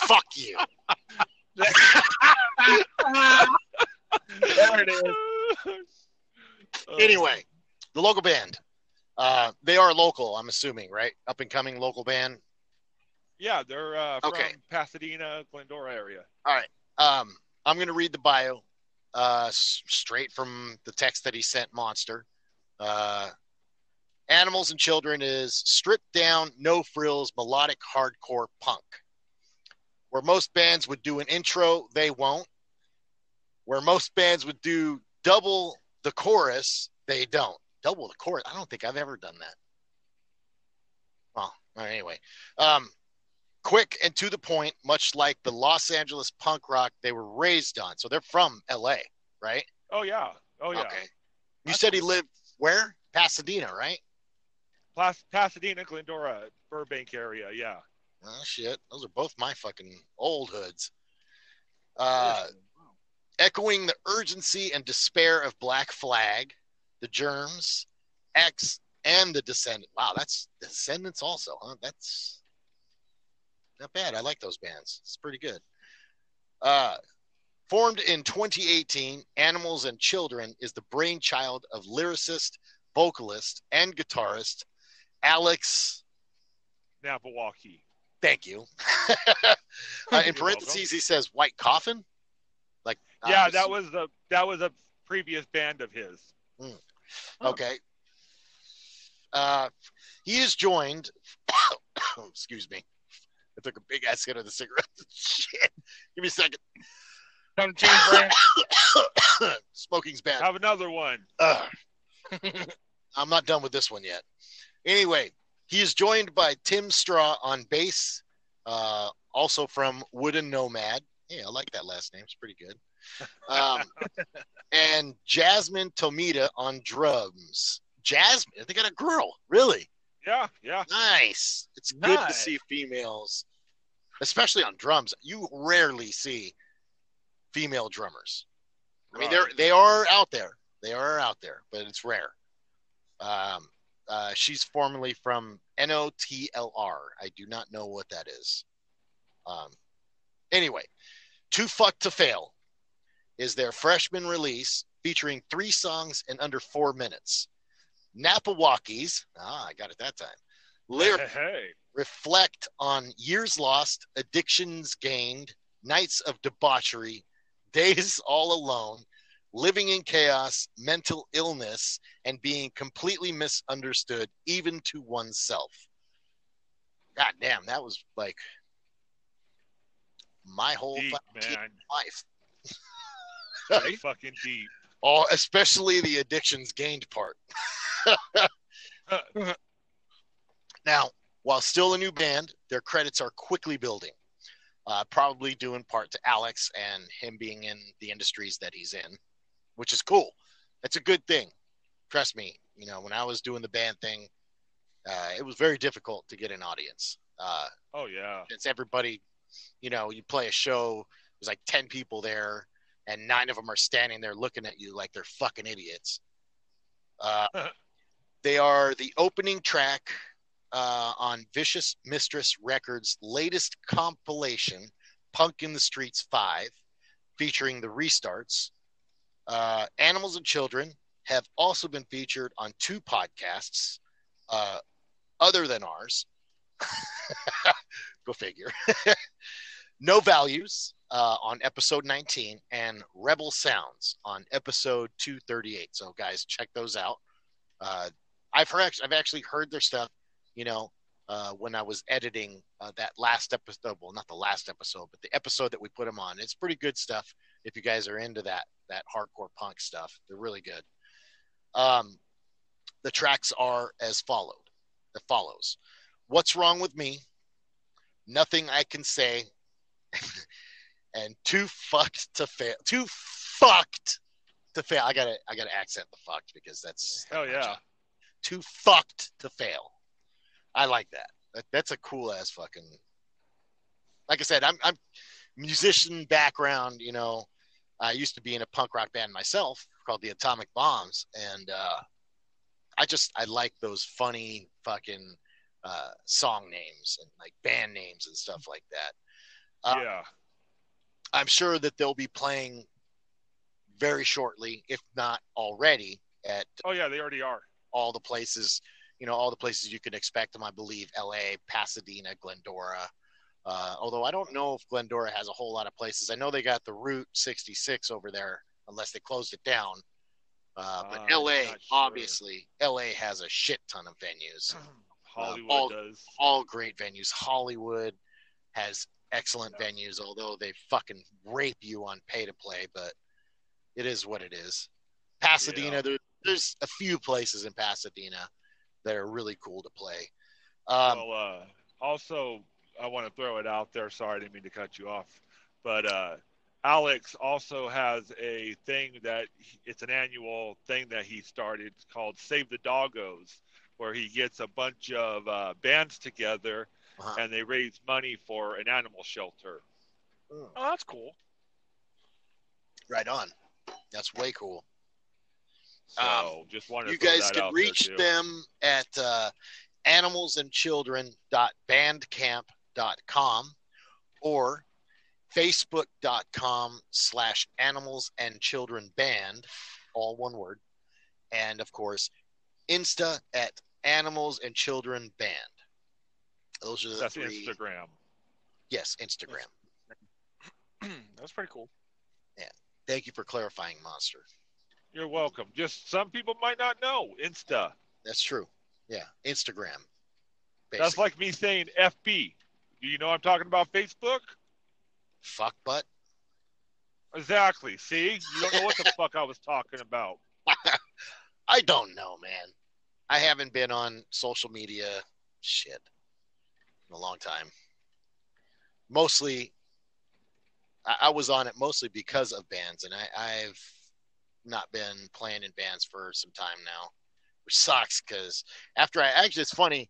Fuck you. There it is. Oh, Anyway, the local band. Uh, they are local, I'm assuming, right? Up and coming local band. Yeah, they're uh, from Okay. Pasadena, Glendora area. All right. Um, I'm going to read the bio uh, s- straight from the text that he sent Monster. Uh, Animals and Children is stripped down, no frills, melodic hardcore punk. Where most bands would do an intro, they won't. Where most bands would do double the chorus, they don't. Double the chorus? I don't think I've ever done that. Well, anyway. Um, quick and to the point, much like the Los Angeles punk rock they were raised on. So they're from LA, right? Oh yeah, oh yeah. Okay. You That's said he lived where? Pasadena, right? Pas- Pasadena, Glendora, Burbank area. Yeah. Oh shit. Those are both my fucking old hoods. Uh echoing the urgency and despair of Black Flag, the Germs, X, and the Descendant. Wow, that's Descendants also, huh? That's not bad. I like those bands. It's pretty good. Uh, formed in 2018, Animals and Children is the brainchild of lyricist, vocalist, and guitarist Alex. Napawaki. Thank you. uh, in parentheses, he says White Coffin. Like Yeah, uh, that was the that was a previous band of his. Okay. Uh, he is joined. excuse me. I took a big ass hit of the cigarette. Shit. Give me a second. To change brand. Smoking's bad. Have another one. Ugh. I'm not done with this one yet. Anyway, he is joined by Tim Straw on bass, uh, also from Wooden Nomad. Yeah, I like that last name. It's pretty good. Um, and Jasmine Tomita on drums. Jasmine, they got a girl, really Yeah, yeah. nice. It's good to see females, especially on drums. You rarely see female drummers. I mean, they're they are out there. They are out there, but it's rare. Um, uh, she's formerly from NOTLR. I do not know what that is. Um, anyway, Too Fuck to Fail is their freshman release featuring three songs in under four minutes. Napawakis, ah, I got it that time. Lyric Hey, reflect on years lost, addictions gained, nights of debauchery, days all alone, living in chaos, mental illness, and being completely misunderstood, even to oneself. God damn, that was like my whole deep life. Very fucking deep. All, especially the addictions gained part. now, while still a new band, their credits are quickly building. Uh, probably due in part to Alex and him being in the industries that he's in, which is cool. That's a good thing. Trust me. You know, when I was doing the band thing, uh, it was very difficult to get an audience. Uh, Oh yeah. it's everybody, you know, you play a show, there's like 10 people there, and nine of them are standing there looking at you like they're fucking idiots. Uh, they are the opening track uh, on Vicious Mistress Records' latest compilation, Punk in the Streets 5, featuring the restarts. Uh, Animals and Children have also been featured on two podcasts uh, other than ours. Go figure. no Values uh, on episode 19 and Rebel Sounds on episode 238. So, guys, check those out. Uh, I've heard, I've actually heard their stuff. You know, uh, when I was editing uh, that last episode. Well, not the last episode, but the episode that we put them on. It's pretty good stuff. If you guys are into that that hardcore punk stuff, they're really good. Um, the tracks are as followed. As follows. What's wrong with me? Nothing I can say. and too fucked to fail. Too fucked to fail. I gotta I gotta accent the fucked because that's Hell yeah. too fucked to fail. I like that. that, that's a cool ass fucking. Like I said, I'm I'm musician background. You know, I used to be in a punk rock band myself called the Atomic Bombs, and uh, I just I like those funny fucking uh, song names and like band names and stuff like that. Uh, yeah. I'm sure that they'll be playing very shortly, if not already, at Oh yeah, they already are. all the places, you know, all the places you can expect them. I believe L.A., Pasadena, Glendora. Uh, although I don't know if Glendora has a whole lot of places. I know they got the Route 66 over there, unless they closed it down. Uh, but Uh, L.A. sure. obviously, L.A. has a shit ton of venues. Hollywood all- does. all great venues. Hollywood has excellent venues, although they fucking rape you on pay to play, but it is what it is. Pasadena, Yeah. there, there's a few places in Pasadena that are really cool to play. Um, well, uh, also, I want to throw it out there. Sorry, I didn't mean to cut you off, but uh, Alex also has a thing that he- it's an annual thing that he started called Save the Doggos, where he gets a bunch of uh, bands together uh-huh. and they raise money for an animal shelter. Oh, that's cool. right on. That's way cool. So Um, just wanted you guys that can reach them at uh, animalsandchildren.bandcamp.com or facebook.com slash animals and children band all one word and of course insta at animals and children band those are the That's three Instagram. yes instagram that's pretty cool. Yeah. thank you for clarifying monster You're welcome. Just some people might not know Insta. that's true yeah instagram That's like me saying FB. Do you know I'm talking about Facebook? fuck butt Exactly. See, you don't know what the fuck I was talking about. I don't know, man. I haven't been on social media shit in a long time. Mostly, I, I was on it mostly because of bands, and I, I've not been playing in bands for some time now, which sucks because after I actually, it's funny.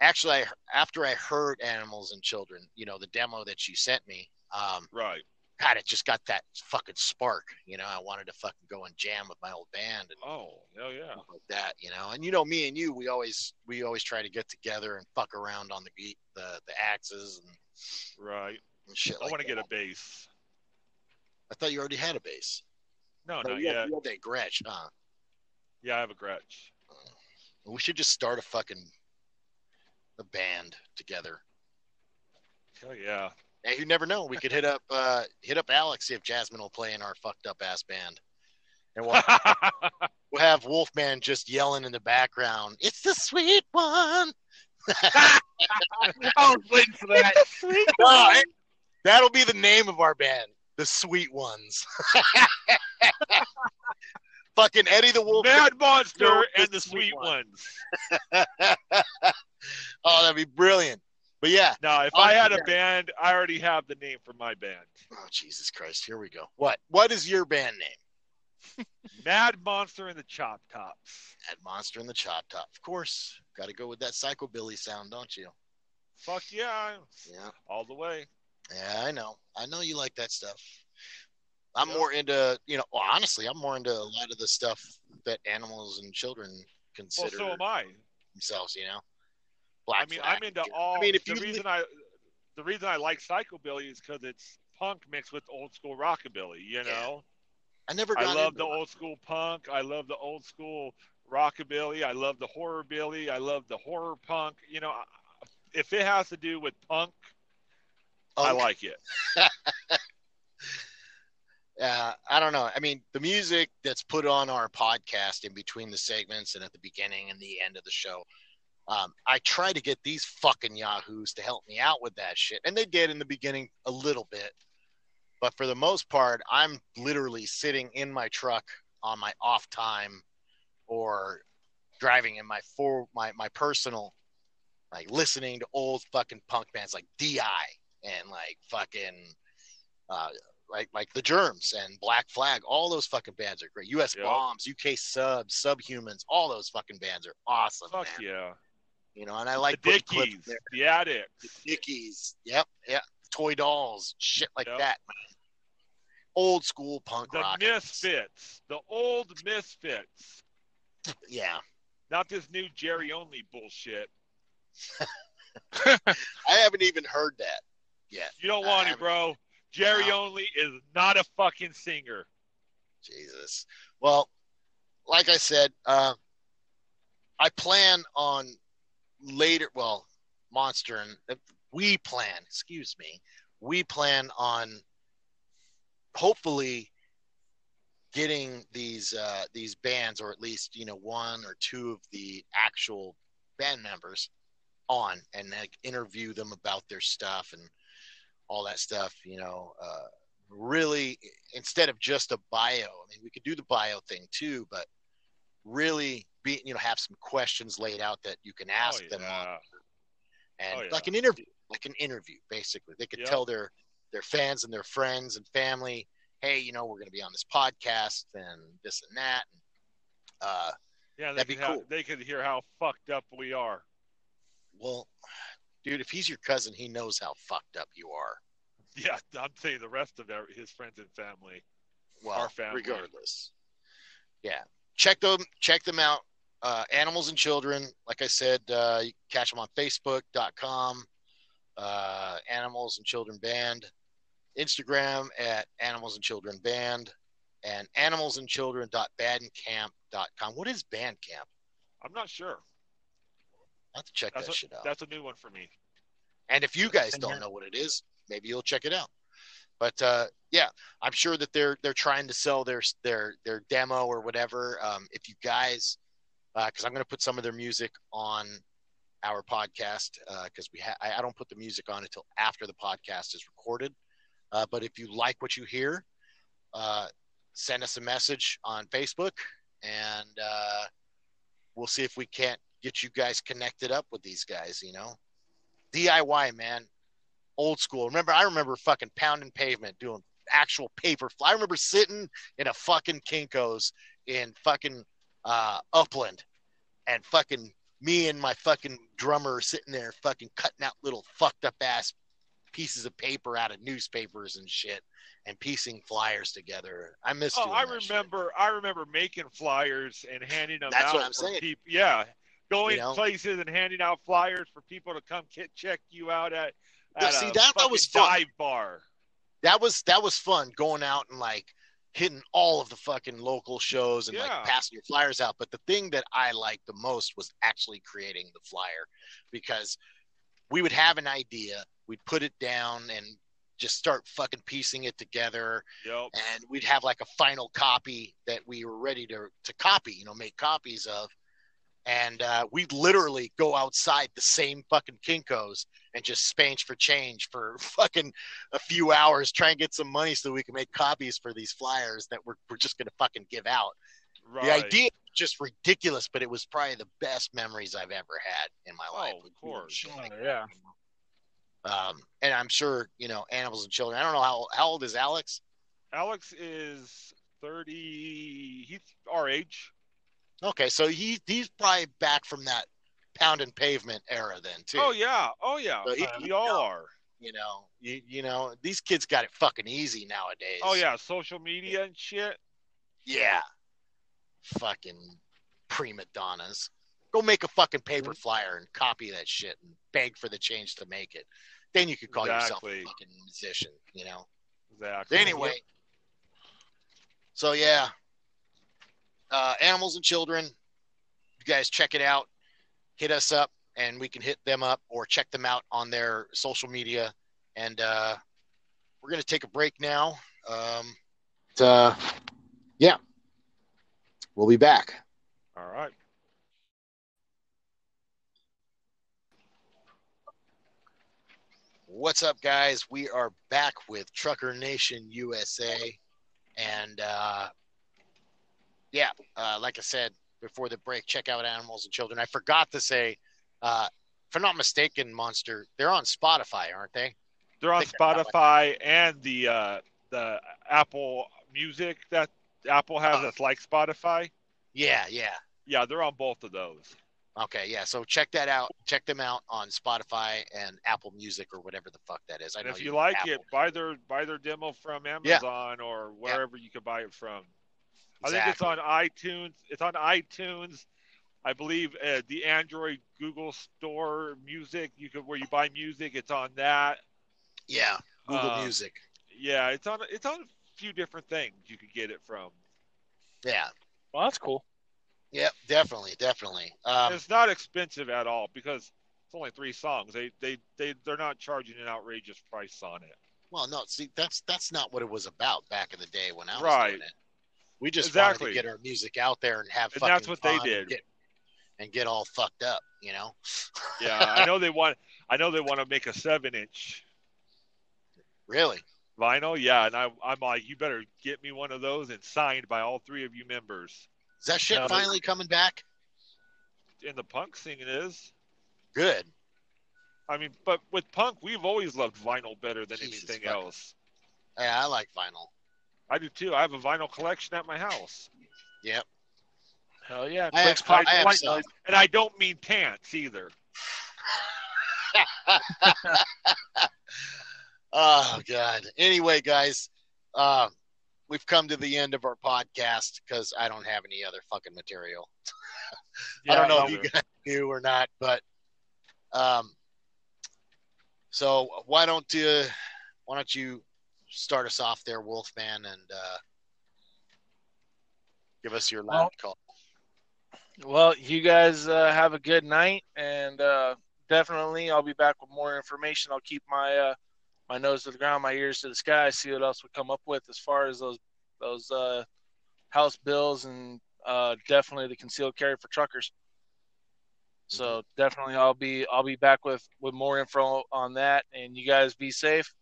Actually, I, after I heard Animals and Children, you know, the demo that you sent me, um, Right. God, it just got that fucking spark. You know, I wanted to fucking go and jam with my old band and Oh, hell yeah. like that, you know. And you know, me and you, we always we always try to get together and fuck around on the beat, the the axes and, Right. and shit. I like want to get a bass. I thought you already had a bass. No, No, not you had, yet. you had that Gretsch, huh? Yeah, I have a Gretsch. Uh, we should just start a fucking a band together. Hell yeah. Hey, you never know. We could hit up uh hit up Alex see if Jasmine will play in our fucked up ass band. And we'll, we'll have Wolfman just yelling in the background. It's the sweet one. I was waiting for that. No, it- that'll be the name of our band, the Sweet Ones. Fucking Eddie the Wolf. Mad Monster and the the sweet Sweet one. Ones. oh, that'd be brilliant. But yeah. Now, if I had a band, I already have the name for my band. Oh Jesus Christ! Here we go. What? What is your band name? Mad Monster and the Chop Tops. At Monster and the Chop Top. Of course. Got to go with that psychobilly sound, don't you? Fuck yeah, Yeah. all the way. Yeah, I know. I know you like that stuff. I'm Yep. more into, you know, well, honestly, I'm more into a lot of the stuff that animals and children Well, consider so am I. themselves, you know. Black I mean, Flag. I'm into all. I mean, if the you li- reason I, the reason I like psychobilly is because it's punk mixed with old school rockabilly. You Yeah. know, I never I love the old school punk. I love the old school rockabilly. I love the horror billy. I love the horror punk. You know, if it has to do with punk, I like it. uh, I don't know. I mean, the music that's put on our podcast in between the segments and at the beginning and the end of the show, um, I try to get these fucking yahoos to help me out with that shit, and they did in the beginning a little bit, but for the most part, I'm literally sitting in my truck on my off time, or driving in my for my my personal, like listening to old fucking punk bands like D.I. and like fucking. Uh, like like the Germs and Black Flag, all those fucking bands are great. U.S. Yep. Bombs, UK Subs, Subhumans, all those fucking bands are awesome. Fuck man. yeah. You know, and I like the Dickies, there. the Addicts. The Dickies. Yep, yep. Toy dolls, shit like Yep. that, man. Old school punk the rock. Misfits, the old Misfits, Yeah. not this new Jerry Only bullshit. I haven't even heard that yet. You don't want it, bro. Jerry No. only is not a fucking singer. Jesus. Well, like I said, uh, I plan on later. Well, Monster and uh, we plan. Excuse me. We plan on hopefully getting these uh, these bands, or at least you know one or two of the actual band members, on and like interview them about their stuff and all that stuff. You know, uh, really instead of just a bio. I mean, we could do the bio thing too, but really be you know have some questions laid out that you can ask oh, them on and Oh, yeah. like an interview, like an interview, basically. They could Yep. tell their their fans and their friends and family, hey, you know, we're going to be on this podcast and this and that. And, uh, Yeah, they That'd be have- cool. they could hear how fucked up we are. well, dude, if he's your cousin, he knows how fucked up you are. Yeah, I'm saying the rest of their, his friends and family. Well, Our family. regardless, yeah, check them check them out. Uh, Animals and Children, like I said, uh, you can catch them on Facebook.com, uh, Animals and Children Band, Instagram at Animals and Children Band, and Animals and animalsandchildren.bandcamp.com. What is Bandcamp? I'm not sure. I have to check That's that a, shit out. that's a new one for me. And if you guys don't know what it is, maybe you'll check it out. But uh, yeah, I'm sure that they're they're trying to sell their their their demo or whatever. Um, if you guys, because I'm going to put some of their music on our podcast because we ha- I, I don't put the music on until after the podcast is recorded. Uh, but if you like what you hear, uh, send us a message on Facebook, and uh, we'll see if we can't get you guys connected up with these guys. You know. DIY, man. Old school. Remember, I remember fucking pounding pavement doing actual paper. I remember sitting in a fucking Kinko's in fucking uh, Upland and fucking me and my fucking drummer sitting there fucking cutting out little fucked up ass pieces of paper out of newspapers and shit and piecing flyers together. I miss Oh, I that shit. remember. I remember making flyers and handing them That's out. what I'm saying. peop- yeah, going You know? places and handing out flyers for people to come check you out at. Yeah, at see, that- that was fun. dive bar. that was that was fun going out and like hitting all of the fucking local shows and Yeah. like passing your flyers out. But the thing that I liked the most was actually creating the flyer because we would have an idea, we'd put it down and just start fucking piecing it together Yep. and we'd have like a final copy that we were ready to to copy, you know, make copies of. And uh, we'd literally go outside the same fucking Kinkos and just spank for change for fucking a few hours, try and get some money so we can make copies for these flyers that we're, we're just going to fucking give out. Right. The idea was just ridiculous, but it was probably the best memories I've ever had in my life. Oh, of course. shit like yeah. Um, and I'm sure you know animals and children. I don't know how how old is Alex. Alex is thirty. He's our age. Okay, so he he's probably back from that pound and pavement era then too. Oh yeah. Oh yeah. So he- we all are. You know, you you know these kids got it fucking easy nowadays. Oh yeah. Social media and shit. yeah. Fucking prima donnas. Go make a fucking paper flyer and copy that shit and beg for the change to make it. Then you could call yourself a fucking musician. You know. Exactly. Anyway, so yeah, uh, animals and children. You guys check it out. Hit us up, and we can hit them up or check them out on their social media. And uh, we're gonna take a break now. Um, uh, yeah, we'll be back. All right. What's up, guys? We are back with Trucker Nation USA, and uh, yeah, uh, like I said before the break, check out Animals and Children. I forgot to say, uh, if I'm not mistaken, Monster, they're on Spotify, aren't they? They're on think I got Spotify and the uh, the Apple Music that Apple has Oh. that's like Spotify. Yeah, yeah. Yeah, they're on both of those. Okay, yeah. So check that out. Check them out on Spotify and Apple Music or whatever the fuck that is. I And know if you like Apple. it, buy their buy their demo from Yeah. Amazon or wherever you can buy it from. I think it's on iTunes. It's on iTunes. I believe uh, the Android Google Store Music. You could where you buy music. It's on that. Yeah, Google Uh, Music. Yeah, it's on. It's on a few different things you could get it from. Yeah, Well, that's cool. Yeah, definitely, definitely. Um, it's not expensive at all because it's only three songs. They they they they're not charging an outrageous price on it. well, no, see, that's that's not what it was about back in the day when I was Right. doing it. We just wanted to get our music out there and have And fucking that's what they fun and did. get, and get all fucked up, you know. Yeah, I know they want. I know they want to make a seven inch Really? vinyl. Yeah, and I I'm like, you better get me one of those and signed by all three of you members. Is that shit No. finally coming back? In the punk scene, it is. Good. I mean, but with punk, we've always loved vinyl better than Jesus anything fucking- else. Yeah, I like vinyl. I do too. I have a vinyl collection at my house, Yep. Hell yeah. I have, I have White some. Noise. and I don't mean pants either. Oh God. Anyway, guys, uh, we've come to the end of our podcast because I don't have any other fucking material. I don't know if you guys do or not, but um, so why don't you why don't you start us off there, Wolfman, and uh, give us your Well- last call. Well, you guys uh, have a good night, and uh, definitely I'll be back with more information. I'll keep my uh, my nose to the ground, my ears to the sky, see what else we come up with as far as those those uh, house bills and uh, definitely the concealed carry for truckers. So definitely I'll be I'll be back with with more info on that, and you guys be safe.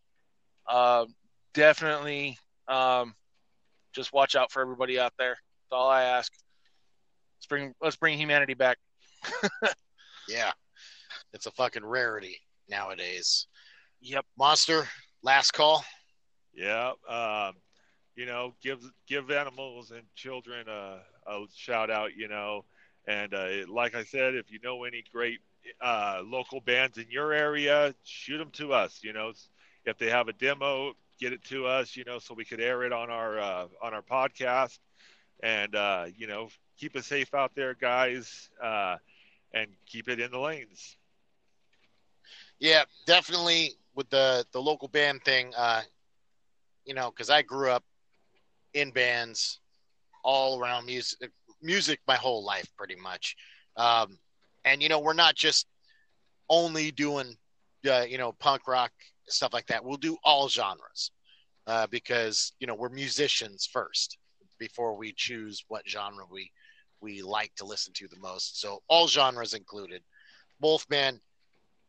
Uh, definitely, um, just watch out for everybody out there. That's all I ask. Let's bring let's bring humanity back. Yeah, it's a fucking rarity nowadays. Yep. Monster, last call. Yeah, um, you know, give give animals and children a, a shout out. You know, and uh, like I said, if you know any great uh, local bands in your area, shoot them to us. You know, if they have a demo, get it to us. You know, so we could air it on our uh, on our podcast. And uh, you know, keep it safe out there, guys, uh, and keep it in the lanes. Yeah, definitely with the the local band thing. Uh, you know, because I grew up in bands all around music, music my whole life, pretty much. Um, and you know, we're not just only doing, uh, you know, punk rock stuff like that. We'll do all genres uh, because you know we're musicians first before we choose what genre we we like to listen to the most. So all genres included. Wolfman,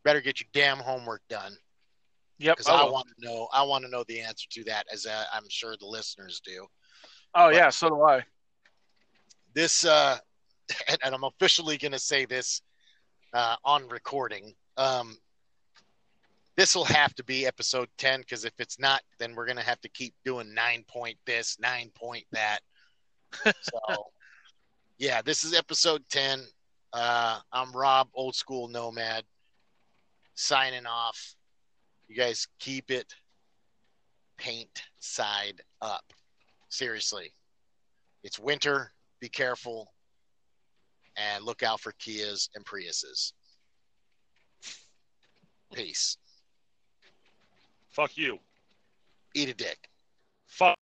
better get your damn homework done Yep. because I I want to know. I want to know the answer to that, as uh, I'm sure the listeners do. oh yeah, so do I. This, uh, and, and I'm officially going to say this uh, on recording. Um, this will have to be episode 10 because if it's not, then we're going to have to keep doing nine point this, nine point that. so, yeah, this is episode 10. Uh, I'm Rob, old school nomad, signing off. You guys keep it paint side up. Seriously. It's winter. Be careful and look out for Kias and Priuses. Peace. Fuck you. Eat a dick. Fuck.